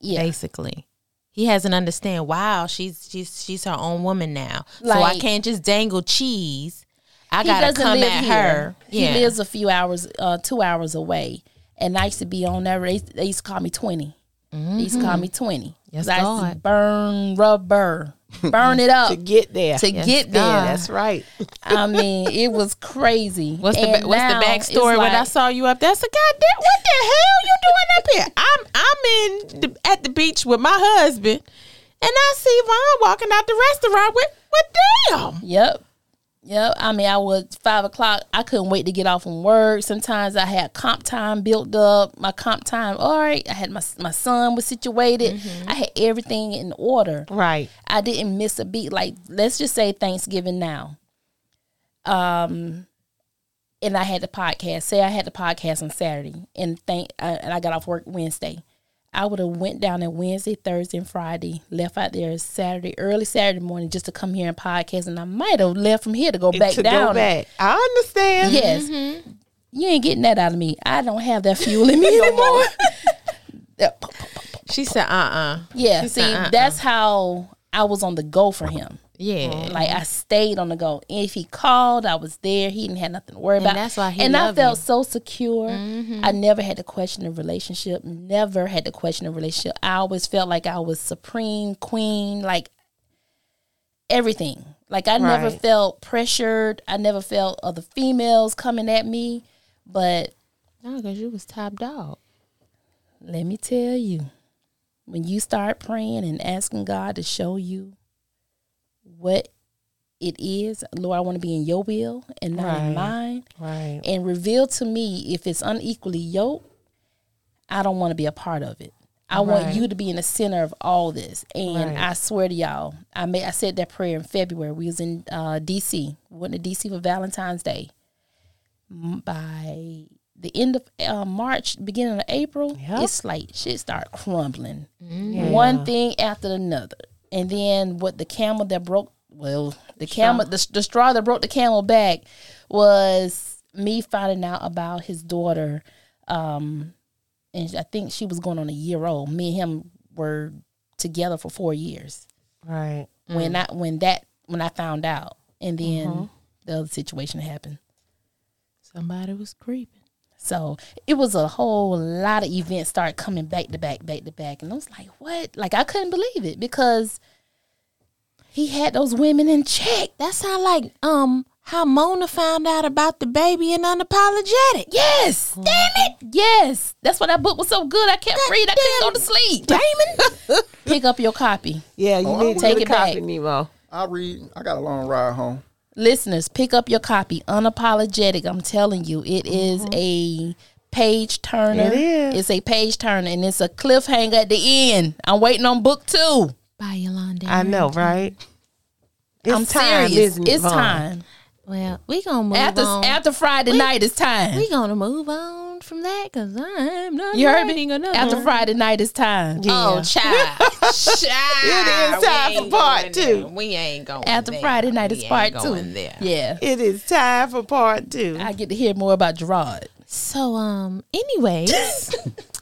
yeah.
Basically, he hasn't understand. Wow, she's she's she's her own woman now. so I can't just dangle cheese. I gotta come
live
at
here.
her.
He lives a few hours, uh, two hours away. And I used to be on there. They, they used to call me 20. They used to call me 20.
Yes,
'Cause I used to
God.
burn rubber, <laughs> burn it up
To get there.
to
Yes,
get there.
God.
That's right.
I mean, it was crazy. <laughs>
What's the
And
ba- what's the backstory
it's
when I saw you up there? I said, God damn, what the hell you doing up here? <laughs> I'm I'm in the, at the beach with my husband, and I see Von walking out the restaurant with with damn.
Yep. Yep. I mean, I was five o'clock. I couldn't wait to get off from work. Sometimes I had comp time built up. My comp time, all right. I had my my son was situated.
Mm-hmm.
I had everything in order.
Right.
I didn't miss a beat. Like let's just say Thanksgiving now. Um, and I had the podcast. Say I had the podcast on Saturday, and thank uh, and I got off work Wednesday. I would have went down there Wednesday, Thursday, and Friday. Left out there Saturday, early Saturday morning, just to come here and podcast. And I might have left from here to go back
to
down.
go back. I understand.
Yes,
Mm-hmm.
you ain't getting that out of me. I don't have that fuel in me anymore. <laughs> <laughs>
She said, uh uh
yeah,
She
see,
said, uh-uh.
that's how I was on the go for him.
Yeah.
Like I stayed on the go. If he called, I was there. He didn't have nothing to worry
And
about.
that's why he
And I felt
you.
so secure. Mm-hmm. I never had to question the relationship. Never had to question the relationship. I always felt like I was supreme queen. Like everything. Like I never felt pressured. I never felt other females coming at me. But
No, because you was top dog.
let me tell you, when you start praying and asking God to show you what it is, Lord, I want to be in your will and not in mine,
Right.
and reveal to me if it's unequally yoked, I don't want to be a part of it. I want you to be in the center of all this. And
Right.
I swear to y'all, I made I said that prayer in February. We was in uh, DC. We went to DC for Valentine's Day. By the end of uh, March, beginning of April,
Yep.
it's like shit start crumbling.
Yeah.
One thing after another. And then what the camel that broke well, the camel the, the straw that broke the camel back was me finding out about his daughter um and I think she was going on a year old. Me and him were together for 4 years.
Right.
When I when that when I found out and then
Mm-hmm.
the other situation happened.
Somebody was creeping.
So it was a whole lot of events started coming back to back, back to back. And I was like, what? Like, I couldn't believe it because he had those women in check.
That sound like um how Mona found out about the baby and unapologetic.
Yes. Damn it. Yes. That's why that book was so good. I kept reading. I couldn't go to sleep.
Damon. <laughs>
Pick up your copy.
Yeah, you
Oh,
need to
take it
a copy,
back.
Nemo.
I read. I got a long ride home.
Listeners, pick up your copy. Unapologetic. I'm telling you, it is a page turner.
It is.
It's a page turner and it's a cliffhanger at the end. I'm waiting on book two.
Bye, Yolanda.
I know, right? It's
I'm
time,
serious.
isn't it,
it's
Von?
time.
Well, we gonna move
After
on.
after Friday night, it's time.
we gonna move on from that because I'm not
you heard
writing
me.
another
After. Friday night, it's time.
Oh, <laughs> child. child.
It is
We
time for part two.
there. We ain't going to.
After
there.
Friday night,
We
it's
ain't
part
going
two.
There.
Yeah,
It is time for part two.
I get to hear more about Gerard.
So, um, anyways, <laughs>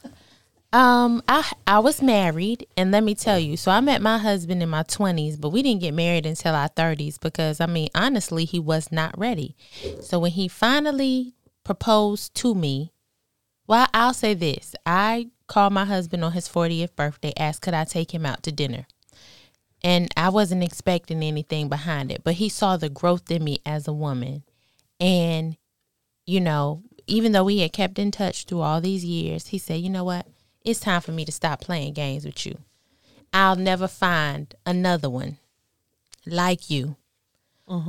um, I I was married, and let me tell you, so I met my husband in my twenties, but we didn't get married until our thirties because, I mean, honestly, he was not ready. So when he finally proposed to me, well, I'll say this: I called my husband on his fortieth birthday, asked could I take him out to dinner. And I wasn't expecting anything behind it, but he saw the growth in me as a woman. And you know, even though we had kept in touch through all these years, he said, you know what? It's time for me to stop playing games with you. I'll never find another one like you.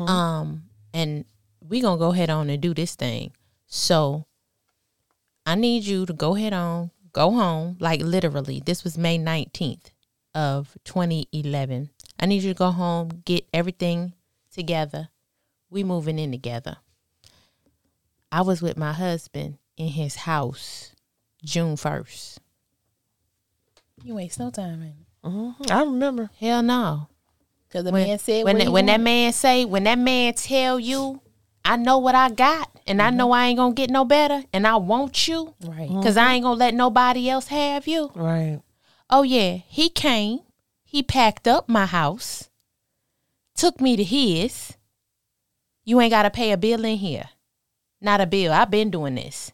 Um, and we gonna go ahead on and do this thing. So I need you to go ahead on, go home. Like literally, this was May 19th. of 2011. I need you to go home, get everything together. We moving in together. I was with my husband in his house June 1st.
You waste no time, man.
Mhm. I remember.
Hell no.
Because the
when,
man said
when that, when that man say when that man tell you I know what I got and I know I ain't gonna get no better and I want you
right.
because I ain't gonna let nobody else have you.
Right.
Oh yeah, he came. He packed up my house, took me to his. You ain't gotta pay a bill in here. Not a bill. I've been doing this.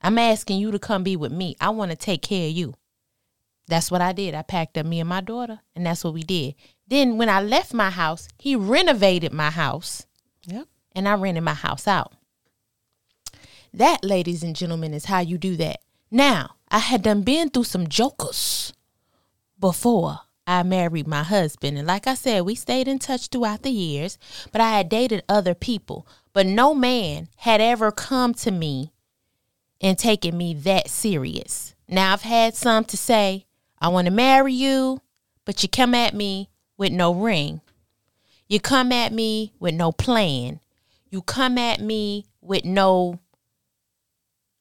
I'm asking you to come be with me. I want to take care of you. That's what I did. I packed up me and my daughter, and that's what we did. Then when I left my house, he renovated my house,
Yep.
and I rented my house out. That, ladies and gentlemen, is how you do that. Now, I had done been through some jokers before I married my husband. And like I said, we stayed in touch throughout the years, but I had dated other people. But no man had ever come to me and taken me that serious. Now, I've had some to say, I want to marry you, but you come at me with no ring. You come at me with no plan. You come at me with no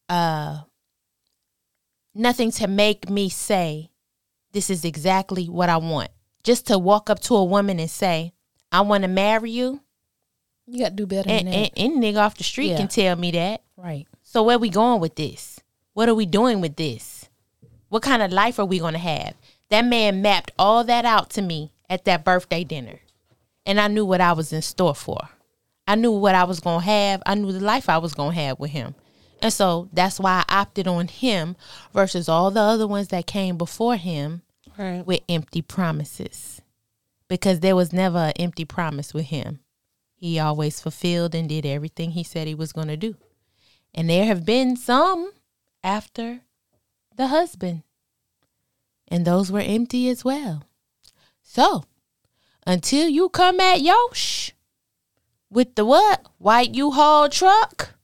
uh nothing to make me say this is exactly what I want. Just to walk up to a woman and say, I want to marry you.
You got to do better
And,
than that.
and, any nigga off the street
Yeah.
can tell me that.
right.
So where we going with this? What are we doing with this? What kind of life are we going to have? That man mapped all that out to me at that birthday dinner. And I knew what I was in store for. I knew what I was going to have. I knew the life I was going to have with him. And so that's why I opted on him versus all the other ones that came before him
Right.
with empty promises. Because there was never an empty promise with him. He always fulfilled and did everything he said he was going to do. And there have been some after the husband. And those were empty as well. So, until you come at Yosh with the what? White U-Haul truck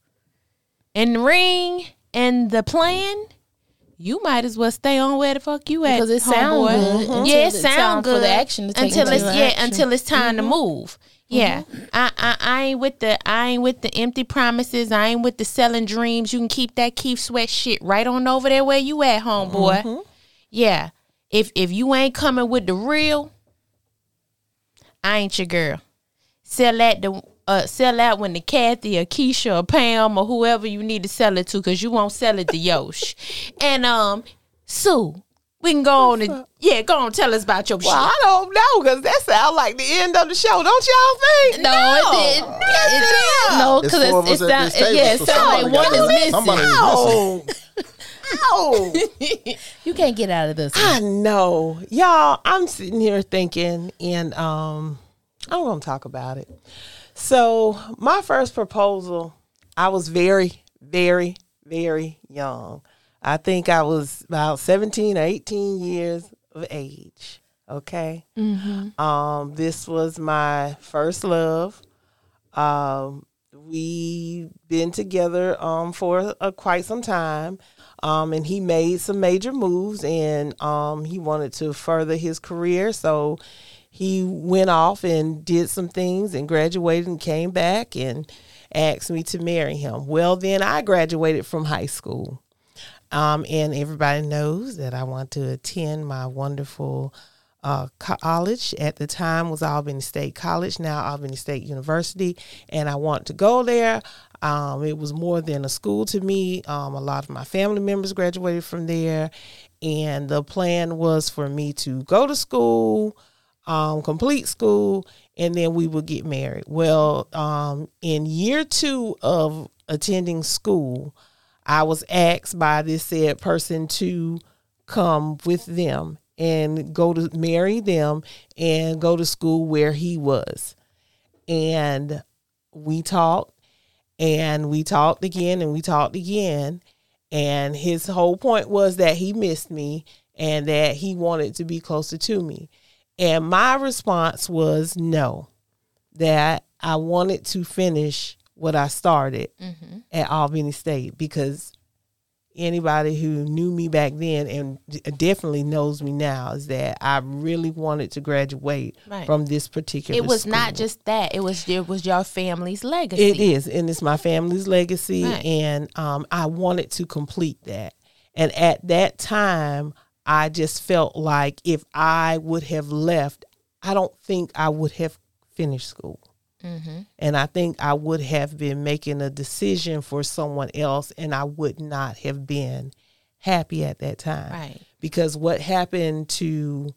and the ring and the plan, you might as well stay on where the fuck you at.
Because it
sounds
good until
Yeah, it
sounds
sound
time for
good
the action to take
until it's yeah
action.
until it's time to mm-hmm. move. Yeah, I, I I ain't with the I ain't with the empty promises. I ain't with the selling dreams. You can keep that Keith Sweat shit right on over there where you at, homeboy. Yeah, if if you ain't coming with the real, I ain't your girl. Sell that the uh, sell that one to Kathy or Keisha or Pam or whoever you need to sell it to, cause you won't sell it to Yosh. and um, Sue, we can go on and yeah, go on. Tell us about your
Well,
shit.
I don't know because that sounds like the end of the show, don't y'all think?
No, it didn't.
Yes,
It-
it is.
No, because
four of
it,
us
it,
at
sound,
this table,
yeah, it
so
sounds like one is missing.
somebody is
Oh. Oh.
You can't get out of this. one.
I know. Y'all, I'm sitting here thinking, and um, I'm going to talk about it. So, my first proposal, I was very, very, very young. I think I was about 17 or 18 years of age. Okay. Um, this was my first love. Um, we been together um for uh, quite some time. Um, and he made some major moves, and um, he wanted to further his career. So he went off and did some things, and graduated, and came back and asked me to marry him. Well, then I graduated from high school. Um, and everybody knows that I want to attend my wonderful uh, college. At the time was Albany State College, now Albany State University, and I want to go there. Um, it was more than a school to me. Um, a lot of my family members graduated from there, and the plan was for me to go to school, um, complete school, and then we would get married. Well, um, in year two of attending school, I was asked by this said person to come with them and go to marry them and go to school where he was. And we talked and we talked again and we talked again. And his whole point was that he missed me and that he wanted to be closer to me. And my response was no, that I wanted to finish what I started at Albany State because anybody who knew me back then and definitely knows me now is that I really wanted to graduate
Right.
from this particular.
It was not just that. It was it was your family's legacy.
It is, and it's my family's legacy,
Right.
and um, I wanted to complete that. And at that time, I just felt like if I would have left, I don't think I would have finished school. And I think I would have been making a decision for someone else, and I would not have been happy at that time.
Right.
Because what happened to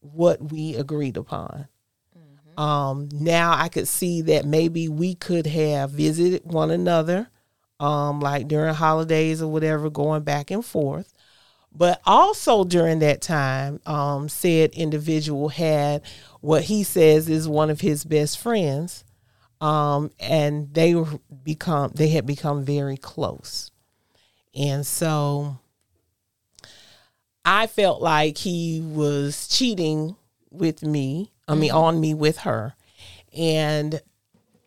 what we agreed upon? Um, now I could see that maybe we could have visited one another, um, like during holidays or whatever, going back and forth. But also during that time, um, said individual had what he says is one of his best friends, um, and they were become they had become very close, and so I felt like he was cheating with me. I mean, on me with her, and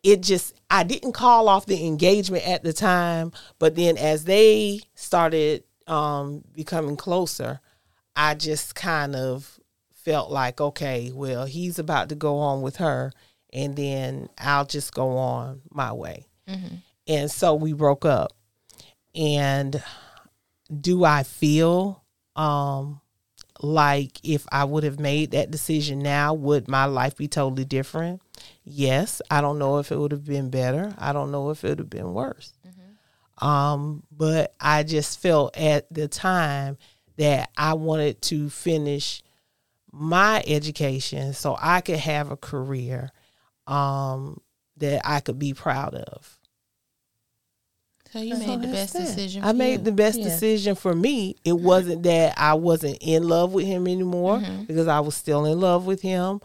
it just I didn't call off the engagement at the time, but then as they started um becoming closer, I just kind of felt like okay, well, he's about to go on with her and then I'll just go on my way. And so we broke up. And do I feel um like if I would have made that decision now, would my life be totally different? Yes. I don't know if it would have been better. I don't know if it would have been worse. Um, but I just felt at the time that I wanted to finish my education so I could have a career um, that I could be proud of.
So you made the best decision.
I
for
made
you.
the best
Yeah.
decision for me. It wasn't that I wasn't in love with him anymore
Mm-hmm.
because I was still in love with him.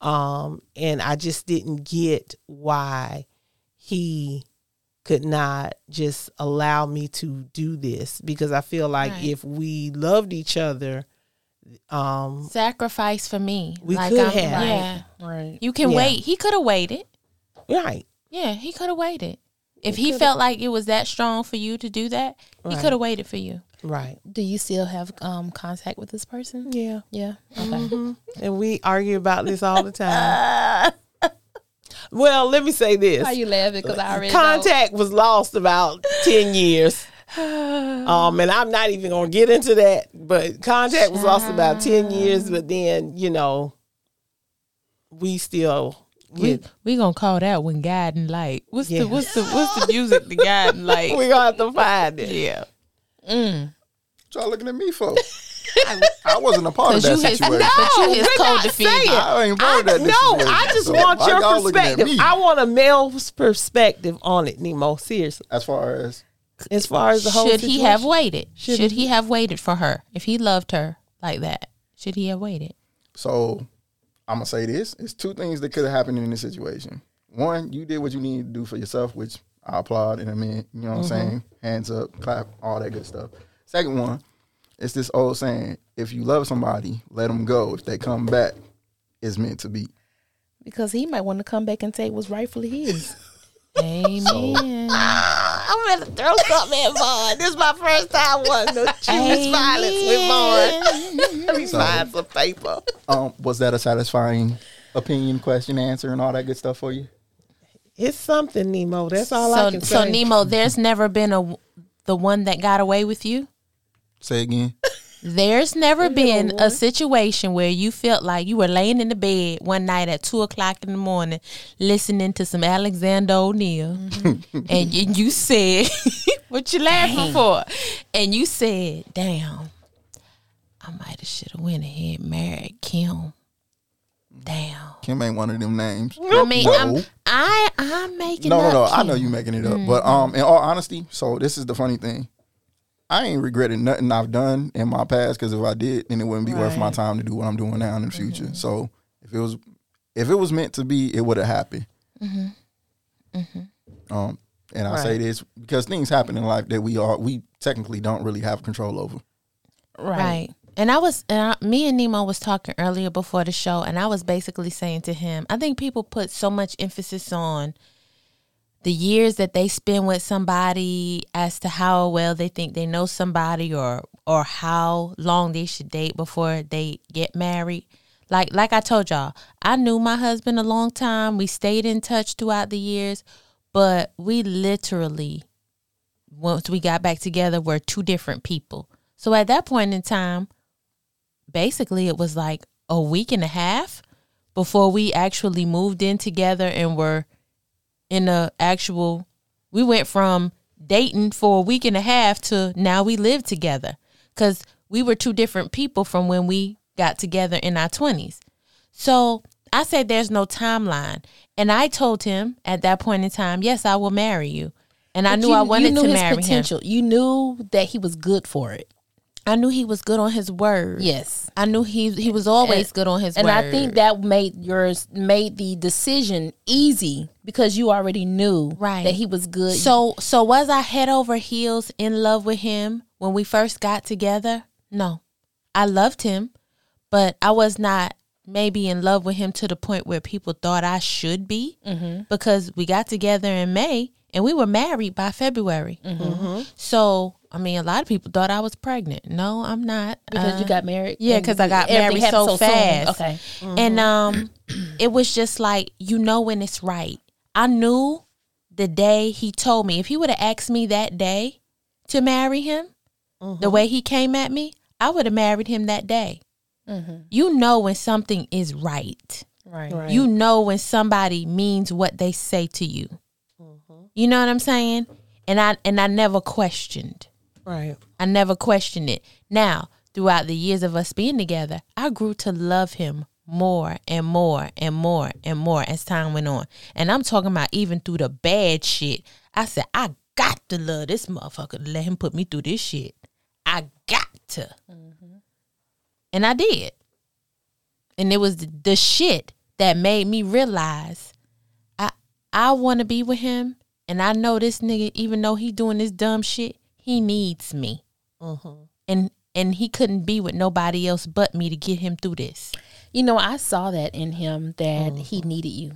Um, and I just didn't get why he could not just allow me to do this because I feel like
Right.
if we loved each other, um,
sacrifice for me.
We
like
could
I'm,
have.
Yeah,
Right.
you can
Yeah.
wait. He could have waited.
right,
Yeah, he could have waited. If he felt like it was that strong for you to do that, he could have waited for you.
right,
Do you still have um contact with this person?
yeah.
Yeah. Okay.
And we argue about this all the time. <laughs> well, let me say this.
Why you laughing? Because I already
contact was lost about 10 years <sighs> um and i'm not even gonna get into that but contact was lost about 10 years but then you know we still
We
get,
we gonna call that one guiding light. What's
Yeah.
the what's the what's the music? The guiding <laughs> light.
we gonna have to find it
yeah.
Mm.
What y'all looking at me for? <laughs> I wasn't a part of that
you his,
situation.
but you
No,
his
we're not
co-defendant.
saying-
I ain't part of
I,
that.
no i just
So
want your
y'all looking at
perspective i want a male's perspective on it nemo seriously
As far as
as far as the whole
Should he have waited?
Should
Should,
he-
he have waited for her if he loved her like that? Should he have waited?
So I'm gonna say this: it's two things that could have happened in this situation. One, you did what you needed to do for yourself, which I applaud, and I mean, you know what I'm mm-hmm. saying, hands up, clap, all that good stuff. Second one, it's this old saying: if you love somebody, let them go. If they come back, it's meant to be.
Because he might want to come back and take what's rightfully his. <laughs>
Amen. <laughs>
i'm gonna throw something at Von. this is my first time wanting to choose violence with Von. let me find some paper
Um, was that a satisfying opinion, question, answer, and all that good stuff for you?
It's something, Nemo. That's all I
so
can
so
say.
Nemo, there's never been a the one that got away with you.
Say again.
There's never been a situation where you felt like you were laying in the bed one night at two o'clock in the morning, listening to some Alexander O'Neal, and you, you said, <laughs> "What you laughing for?" And you said, "Damn, I might have should have went ahead and married Kim." Damn.
Kim ain't one of them names.
I mean, I'm,
No.
I I'm making
No, no,
up
no. I know you making it up, but um, in all honesty, so this is the funny thing. I ain't regretting nothing I've done in my past because if I did, then it wouldn't be worth my time to do what I'm doing now in the mm-hmm. future. So if it was, if it was meant to be, it would have happened. Mm-hmm. Mm-hmm. Um, and I say this because things happen in life that we are we technically don't really have control over.
Right. Right. And I was, and I, me and Nemo was talking earlier before the show, and I was basically saying to him, I think people put so much emphasis on the years that they spend with somebody as to how well they think they know somebody or or how long they should date before they get married. Like like I told y'all, I knew my husband a long time. We stayed in touch throughout the years, but we literally once we got back together were two different people. So at that point in time, basically it was like a week and a half before we actually moved in together and were in a actual we went from dating for a week and a half to now we live together cuz we were two different people from when we got together in our 20s. So, I said there's no timeline. And I told him at that point in time, yes, I will marry you. And I knew
you-
I wanted
knew
to marry
potential. You knew that he was good for it.
I knew he was good on his word.
Yes.
I knew he he was always
And-
good on his word.
and
word.
I think that made yours made the decision easy because you already knew
Right.
that he was good.
So so was I head over heels in love with him when we first got together? No. I loved him, but I was not maybe in love with him to the point where people thought I should be
Mm-hmm.
because we got together in May and we were married by February.
Mm-hmm.
So, I mean, a lot of people thought I was pregnant. No, I'm not.
because
Uh,
you got married.
yeah, because I got married
happened
so
soon.
fast.
Okay.
And um it was just like you know when it's right. I knew the day he told me if he would have asked me that day to marry him, the way he came at me, I would have married him that day. You know when something is right.
Right.
Right.
You know when somebody means what they say to you. You know what I'm saying? And I and I never questioned.
Right.
I never questioned it. Now, throughout the years of us being together, I grew to love him more and more and more and more as time went on. And I'm talking about even through the bad shit. I said, I got to love this motherfucker to let him put me through this shit. I got to. Mm-hmm. And I did. And it was the, the shit that made me realize I I want to be with him. And I know this nigga, even though he doing this dumb shit, he needs me. Mm-hmm. And and he couldn't be with nobody else but me to get him through this.
You know, I saw that in him that mm-hmm. he needed you.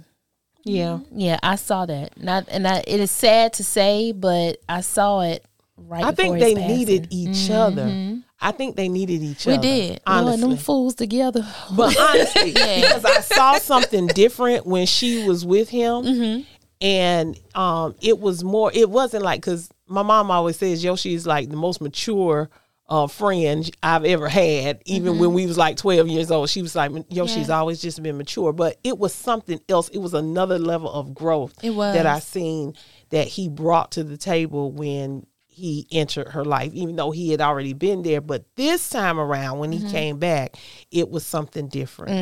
Yeah. Mm-hmm.
Yeah, I saw that. Not and I, it is sad to say, but I saw it right.
I think they
passing.
needed each other. I think they needed each
We
other.
We did.
Lord,
Honestly.
them fools together.
But <laughs> honestly, because I saw something different when she was with him, and um, it was more. It wasn't like because my mom always says Yoshi is like the most mature uh, friend I've ever had. Even when we was like twelve years old, she was like Yoshi's
Yeah.
always just been mature. But it was something else. It was another level of growth.
It was.
that I seen that he brought to the table when he entered her life, even though he had already been there. But this time around, when he came back, it was something different.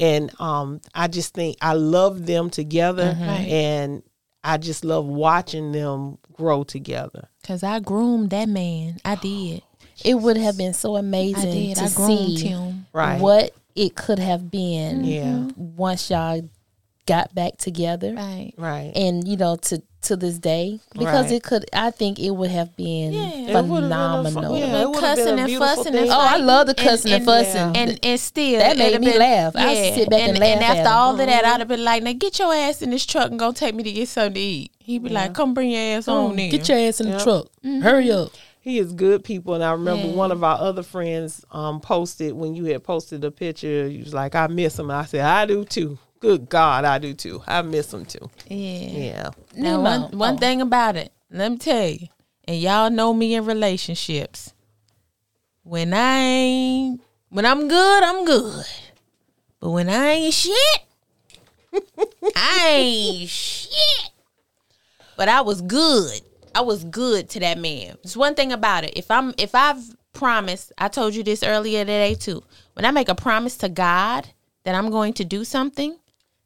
And um, I just think I love them together,
Right.
and I just love watching them grow together.
Cause I groomed that man. I oh, did.
It would have been so
I
amazing
did.
to
I groomed
see
him.
Right.
what it could have been
Yeah.
once y'all got back together.
Right.
Right.
And you know, to to this day. Because
Right.
it could I think it would have been
Yeah.
It been a
phenomenal.
yeah, it
Cussing
been
and
beautiful
fussing and
thing.
Oh, I love the cussing and, fussing.
yeah.
And and still
That made me
been-
laugh. I sit back and laugh
And
at
after
him.
all of that, I'd have been like, "Now get your ass in this truck and go take me to get something to eat." He'd be like, "Come bring your ass on in."
Get your ass in the
Yeah.
truck. Hurry up.
He is good people, and I remember
Yeah.
one of our other friends um, posted when you had posted a picture. He was like, "I miss him." I said, "I do too." Good God, I do too. I miss them too.
yeah.
Yeah,
Now,
Nemo.
one one
Oh.
thing about it, let me tell you, and y'all know me in relationships. When I ain't, when I'm good, I'm good. But when I ain't shit, <laughs> I ain't shit. But I was good. I was good to that man. There's one thing about it. If I'm, if I've promised, I told you this earlier today too. When I make a promise to God that I'm going to do something,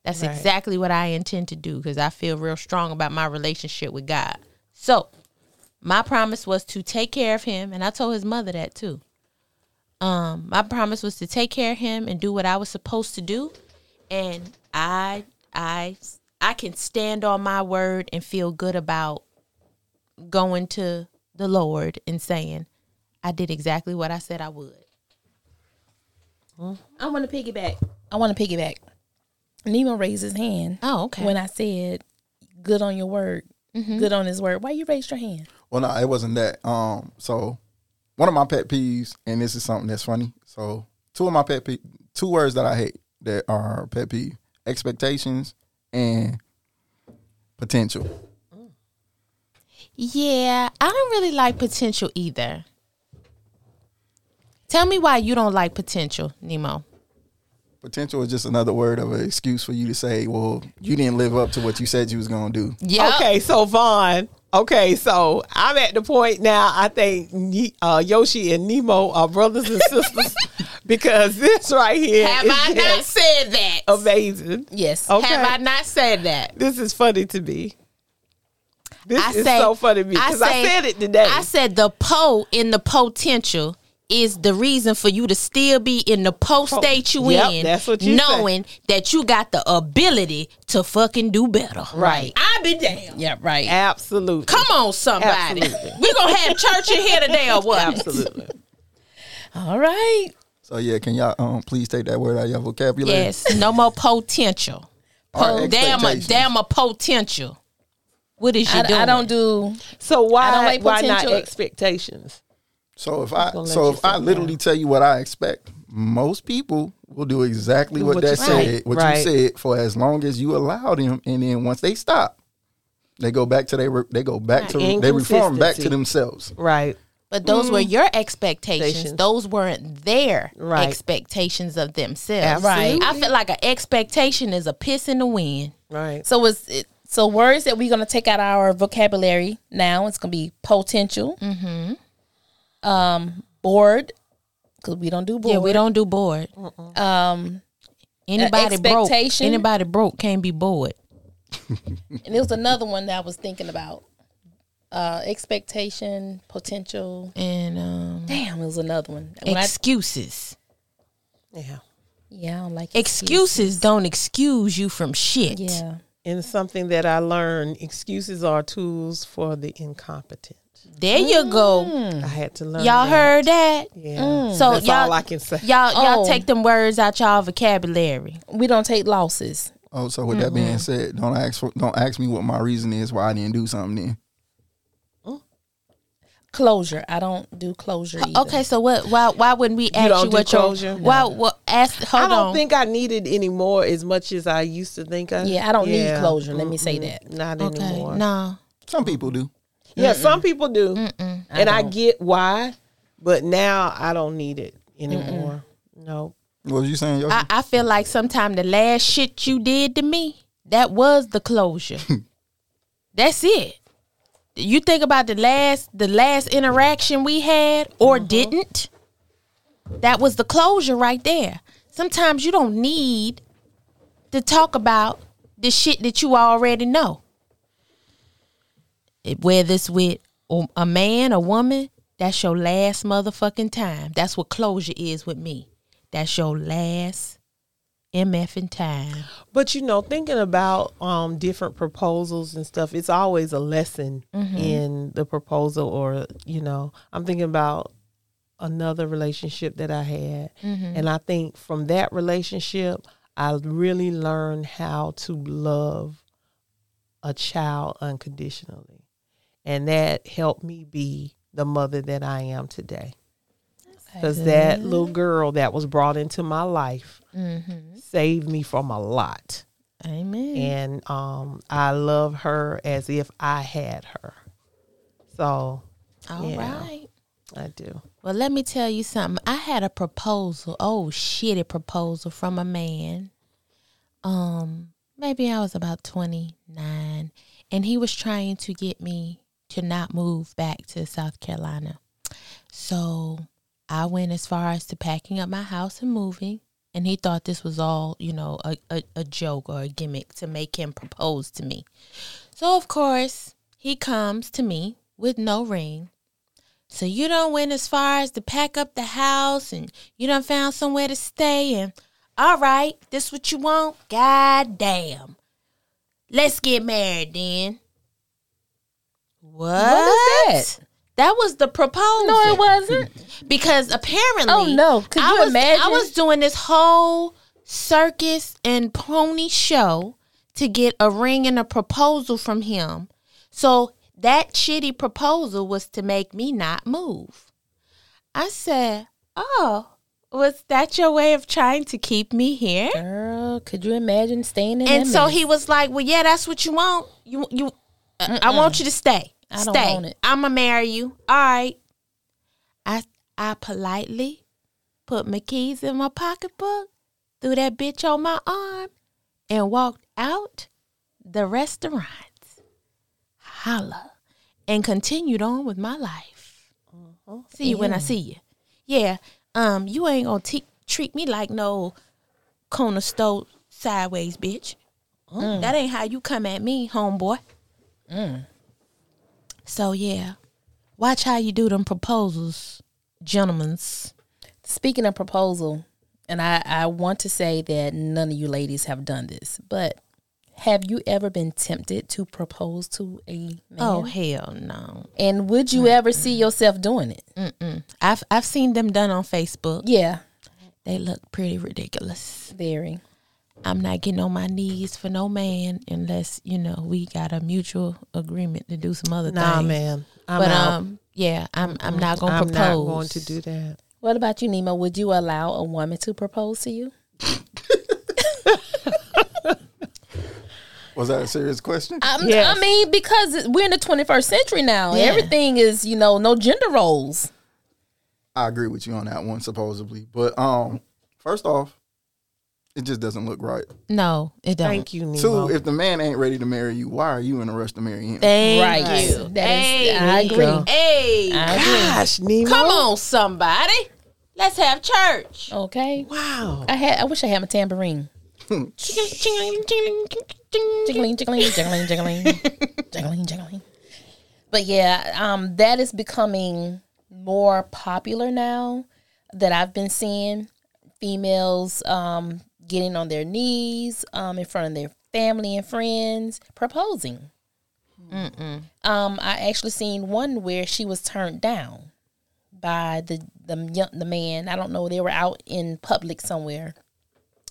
that's
Right.
exactly what I intend to do because I feel real strong about my relationship with God. So, my promise was to take care of him, and I told his mother that too. Um, my promise was to take care of him and do what I was supposed to do, and I, I, I can stand on my word and feel good about going to the Lord and saying, I did exactly what I said I would.
I want to piggyback. I want to piggyback. Nemo raised his hand
Oh, okay.
when I said, "Good on your word." good on his word. Why you raised your hand?
Well, no, it wasn't that. Um, so one of my pet peeves, and this is something that's funny. So two of my pet peeve, two words that I hate that are pet peeve: expectations and potential.
Yeah, I don't really like potential either. Tell me why you don't like potential, Nemo.
Potential is just another word of an excuse for you to say, "Well, you didn't live up to what you said you was gonna do."
Yeah.
Okay, so Von. Okay, so I'm at the point now. I think uh, Yoshi and Nemo are brothers and <laughs> sisters because this right here
Have
is
I not
just
said that?
amazing.
Yes.
Okay,
Have I not said that?
this is funny to me. This
I
is
say-
so funny to me because I,
say-
said it today.
I said the po in the potential is the reason for you to still be in the post state you
Yep,
in,
that's what you
knowing that you got the ability to fucking do better.
Right.
I be damned.
Yeah, right.
Absolutely.
Come on, somebody.
Absolutely.
We gonna have church in here today or what?
Absolutely. <laughs>
All right.
So yeah, can y'all um please take that word out of your vocabulary?
Yes. No more potential. <laughs>
Or
Po- damn a damn a potential. What is you
I,
doing?
I don't do.
So why
I don't like
why not expectations?
So if I so if I
sit
literally tell you what I expect, most people will do exactly what,
What
that said,
said.
what
Right.
you said, for as long as you allow them, and then once they stop, they go back to they they go back to they reform back to themselves.
Right.
But those were your expectations.
Expectations.
Those weren't their
Right.
expectations of themselves.
Absolutely.
I feel like an expectation is a piss in the wind.
Right.
So it's it, so words that we're gonna take out our vocabulary now. It's gonna be potential. Mm-hmm. Um, bored because we don't do bored.
Yeah, we don't do bored.
Um,
Anybody broke.
expectation.
Anybody broke can't be bored. <laughs>
and there was another one that I was thinking about. Uh, expectation, potential.
And um,
Damn, it was another one. When I-
excuses.
Yeah.
yeah, I don't like
Excuses don't excuse you from shit.
Yeah.
And something that I learned: excuses are tools for the incompetent.
There you go. Mm.
I had to learn.
Y'all
that.
heard that?
Yeah. Mm.
So
That's
y'all,
all I can say.
y'all, y'all
Oh.
take them words out y'all vocabulary.
We don't take losses.
Oh, so with that being said, don't ask for, don't ask me what my reason is why I didn't do something then.
Closure. I don't do closure. Either.
Okay, so what? Why? Why wouldn't we ask you,
don't do
what
closure?
your? Why? What? Ask. Hold
I don't
on.
think I need it anymore as much as I used to think I.
Yeah, I don't need closure. Let me say that.
Not
okay.
anymore.
No.
Some people do.
Yeah, some people do, and I,
don't.
get why, but now I don't need it anymore. No.
What was you saying, Yoshi?
I, I feel like sometime the last shit you did to me, that was the closure. <laughs> That's it. You think about the last the last interaction we had or mm-hmm. didn't. That was the closure right there. Sometimes you don't need to talk about the shit that you already know. Whether it's with a a man, a woman, that's your last motherfucking time. That's what closure is with me. That's your last MF in time.
But you know, thinking about um different proposals and stuff, it's always a lesson in the proposal or, you know, I'm thinking about another relationship that I had. And I think from that relationship, I really learned how to love a child unconditionally. And that helped me be the mother that I am today. Because that little girl that was brought into my life saved me from a lot.
Amen.
And um, I love her as if I had her. So
All
yeah.
right.
I do.
Well, let me tell you something. I had a proposal, oh shitty proposal from a man. Um, maybe I was about 29 and he was trying to get me to not move back to South Carolina. So, I went as far as to packing up my house and moving, and he thought this was all, you know, a, a, a joke or a gimmick to make him propose to me. So, of course, he comes to me with no ring. So you don't went as far as to pack up the house and you don't found somewhere to stay and all right, this what you want? God damn. Let's get married then. What?
What is that?
That was the proposal.
No, it wasn't.
Because apparently
Oh, no. Could
I
you
was,
imagine?
I was doing this whole circus and pony show to get a ring and a proposal from him. So that shitty proposal was to make me not move. I said, "Oh, was that your way of trying to keep me here?"
Girl, could you imagine staying in
And so
mess?
he was like, "Well, yeah, that's what you want. You you uh, I want you to stay.
I don't
stay.
want it.
I'm gonna marry you. All right." I I politely put my keys in my pocketbook, threw that bitch on my arm, and walked out the restaurant. Holla. And continued on with my life. Mm-hmm. See you when I see you. Yeah. Um, you ain't gonna te- treat me like no corner store sideways bitch. Mm. That ain't how you come at me, homeboy. Mm. So yeah. Watch how you do them proposals, gentlemen's.
Speaking of proposal, and I, I want to say that none of you ladies have done this, but have you ever been tempted to propose to a man?
Oh hell no.
And would you ever see yourself doing it? Mm-mm.
I've I've seen them done on Facebook.
Yeah,
They look pretty ridiculous.
very.
I'm not getting on my knees for no man unless, you know, we got a mutual agreement to do some other
Nah,
things.
man. I'm
but
out.
um yeah, I'm I'm not gonna
I'm
propose.
not going to do that.
What about you, Nemo? Would you allow a woman to propose to you? <laughs>
Was that a serious question?
I'm,
Yes.
I mean, because we're in the 21st century now.
Yeah.
Everything is, you know, no gender roles.
I agree with you on that one, supposedly. But um, first off, it just doesn't look right.
No, it don't.
Thank you, Nemo.
Two, if the man ain't ready to marry you, why are you in a rush to marry him?
Thank
Right.
you.
That is-
hey,
I agree.
go.
Hey,
I agree.
Gosh, Nemo.
come on, somebody. Let's have church.
Okay.
Wow.
I had. I wish I had my tambourine. Jiggling, jiggling, jiggling, jiggling, jiggling, jiggling. But yeah, um, that is becoming more popular now. That I've been seeing females um getting on their knees um in front of their family and friends proposing. Um, I actually seen one where she was turned down by the the the man. I don't know. They were out in public somewhere.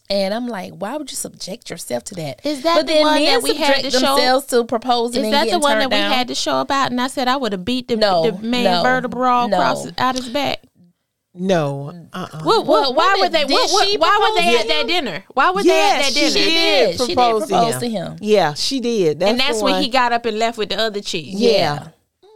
And I'm like, why would you subject yourself to that?
Is that the one that we had to show-
to proposing?
Is that the one that
turned
we had to show about? And I said I would have beat the,
No,
the man
no,
vertebral
no.
across out his back.
No. Mm. Uh-uh.
What,
What-
why
what
were they? What, what, why were they at that dinner? Why were
Yeah,
they at that
she
dinner?
She
did
did. She did
propose to him.
to him.
Yeah, she did. That's
and that's when he got up and left with the other chick.
Yeah.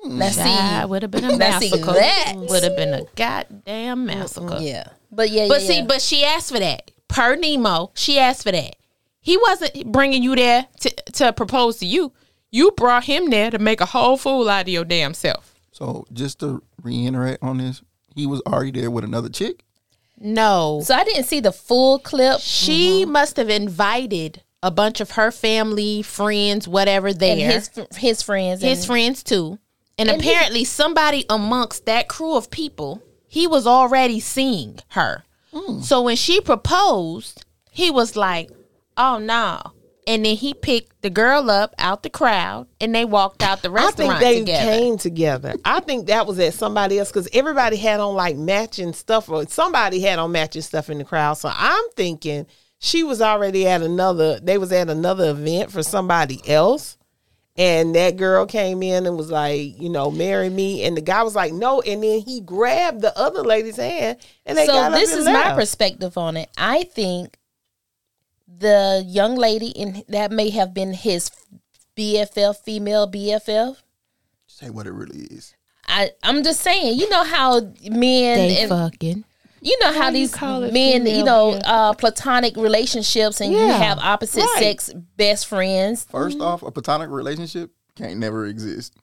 Mm.
Now see,
That would have been a massacre.
that-
would have been a goddamn massacre.
yeah, but yeah,
But
yeah,
see,
yeah.
but she asked for that. Per Nemo, she asked for that. He wasn't bringing you there to, to propose to you. You brought him there to make a whole fool out of your damn self.
So just to reiterate on this, he was already there with another chick.
No.
so I didn't see the full clip.
She must have invited a bunch of her family, friends, whatever there.
and his his friends,
his
and,
friends too. And,
And he-
apparently somebody amongst that crew of people, he was already seeing her.
Hmm.
So when she proposed, he was like, "Oh no." And then he picked the girl up out the crowd and they walked out the restaurant.
I think they
together.
came together. I think that was at somebody else because everybody had on like matching stuff, or somebody had on matching stuff in the crowd. So I'm thinking she was already at another. They was at another event for somebody else, and that girl came in and was like, you know, marry me, and the guy was like, no, and then he grabbed the other lady's hand, and they
so
got up
this
and
is my perspective on it. I think the young lady in that may have been his BFF, female BFF.
Say what it really is.
I I'm just saying, you know how men
They
and
fucking.
you know how
you
these
call it
men, you know, uh, platonic relationships, and you have opposite
right.
sex best friends.
1st off, a platonic relationship can't never exist.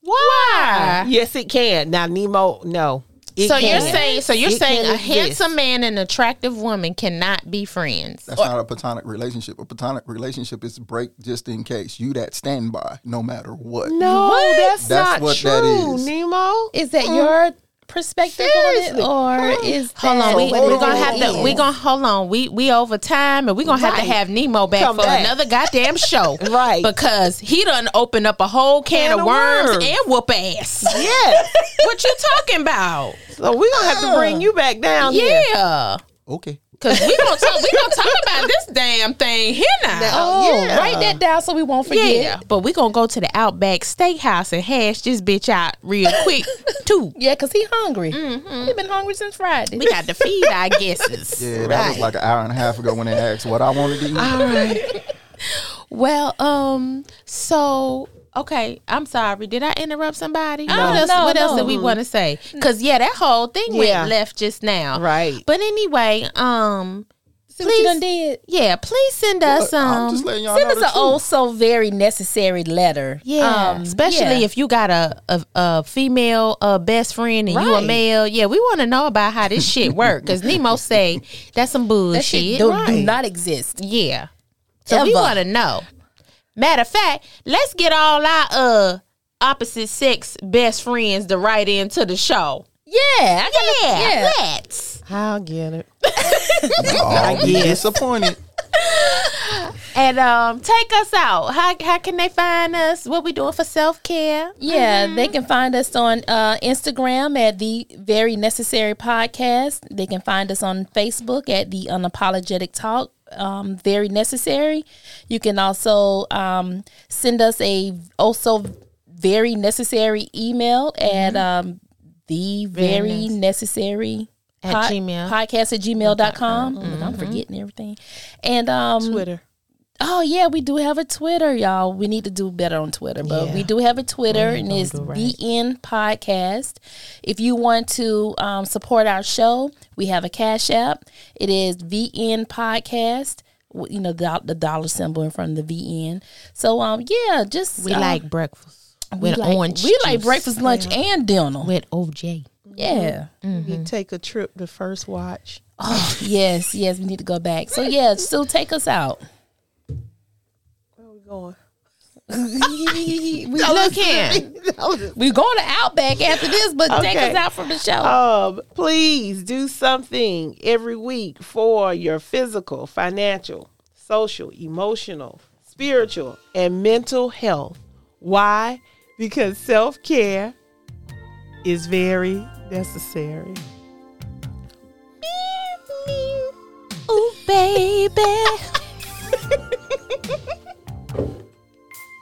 Why?
Yes, it can. Now Nemo, no. It
So you're saying so you're
It
saying a handsome man and attractive woman cannot be friends.
That's not a platonic relationship. A platonic relationship is break just in case. You that standby, no matter what.
No, that's,
That's
not
what
true,
that is.
Nemo.
Is that your perspective
Seriously.
on it, or is
Hold
that
on, we,
what
we
it
gonna have to.
is.
We gonna hold on. We we over time, and we're gonna have to have Nemo back
Come
for
back.
another goddamn show, <laughs>
Right.
Because he done opened up a whole can,
Can
of
of
worms,
worms.
and whoop ass.
Yes. <laughs>
what you talking about?
so we're gonna have to bring you back down here.
Yeah,
Okay.
Cause we gonna talk. We gonna talk about this damn thing here now.
Oh,
yeah.
write that down so we won't forget.
yeah, but we gonna go to the Outback Steakhouse and hash this bitch out real quick <laughs> too.
Yeah, cause he hungry. He been hungry since Friday.
We got to feed our <laughs> guesses.
Yeah, that was like an hour and a half ago when they asked what I wanted to eat.
All right. <laughs> Well, um, so okay, I'm sorry. Did I interrupt somebody? what else?
no,
what else
no.
did we want to say? Because yeah, that whole thing
Yeah.
went left just now.
Right.
But anyway, um,
See what you
please-
done did.
yeah, please send us
I'm
um.
just y'all
Send
know
us an
truth.
oh so very necessary letter.
Yeah,
Um,
especially
yeah.
if you got a a, a female uh, best friend and you a male. Yeah, we want to know about how this shit work. Because Nemo say that's some bullshit.
that shit do, do not exist.
Yeah. So we want to know. Matter of fact, let's get all our uh opposite sex best friends to write into the show.
Yeah, I gotta,
Yeah,
yeah.
let's.
I'll get it.
Oh, <laughs> be disappointed.
And um, take us out. How how can they find us? What we doing for self care?
Yeah, they can find us on uh, Instagram at the Vary Necessary Podcast. They can find us on Facebook at the Unapologetic Talk. Um, very necessary. You can also um, send us a also very necessary email at um, the very necessary
At Gmail.
podcast at gmail.com. Look, I'm forgetting everything. And um,
Twitter.
Oh yeah, we do have a Twitter, y'all. We need to do better on Twitter, but
Yeah.
we do have a Twitter, and it's
do right.
VN Podcast. If you want to um, support our show, we have a Cash App. It is VN Podcast. You know the the dollar symbol in front of the VN. So um yeah, just
We
uh,
like breakfast
we
with
like,
orange.
We like breakfast, lunch, and dinner.
with OJ.
Yeah.
We take a trip to first watch.
Oh yes, yes. We need to go back. So yeah, still take us out.
Going?
we <laughs>
Look here.
we going to Outback after this, but take us out from the show.
Um, please do something every week for your physical, financial, social, emotional, spiritual, and mental health. Why? Because self care is very necessary.
Ooh, baby. <laughs> Thank you.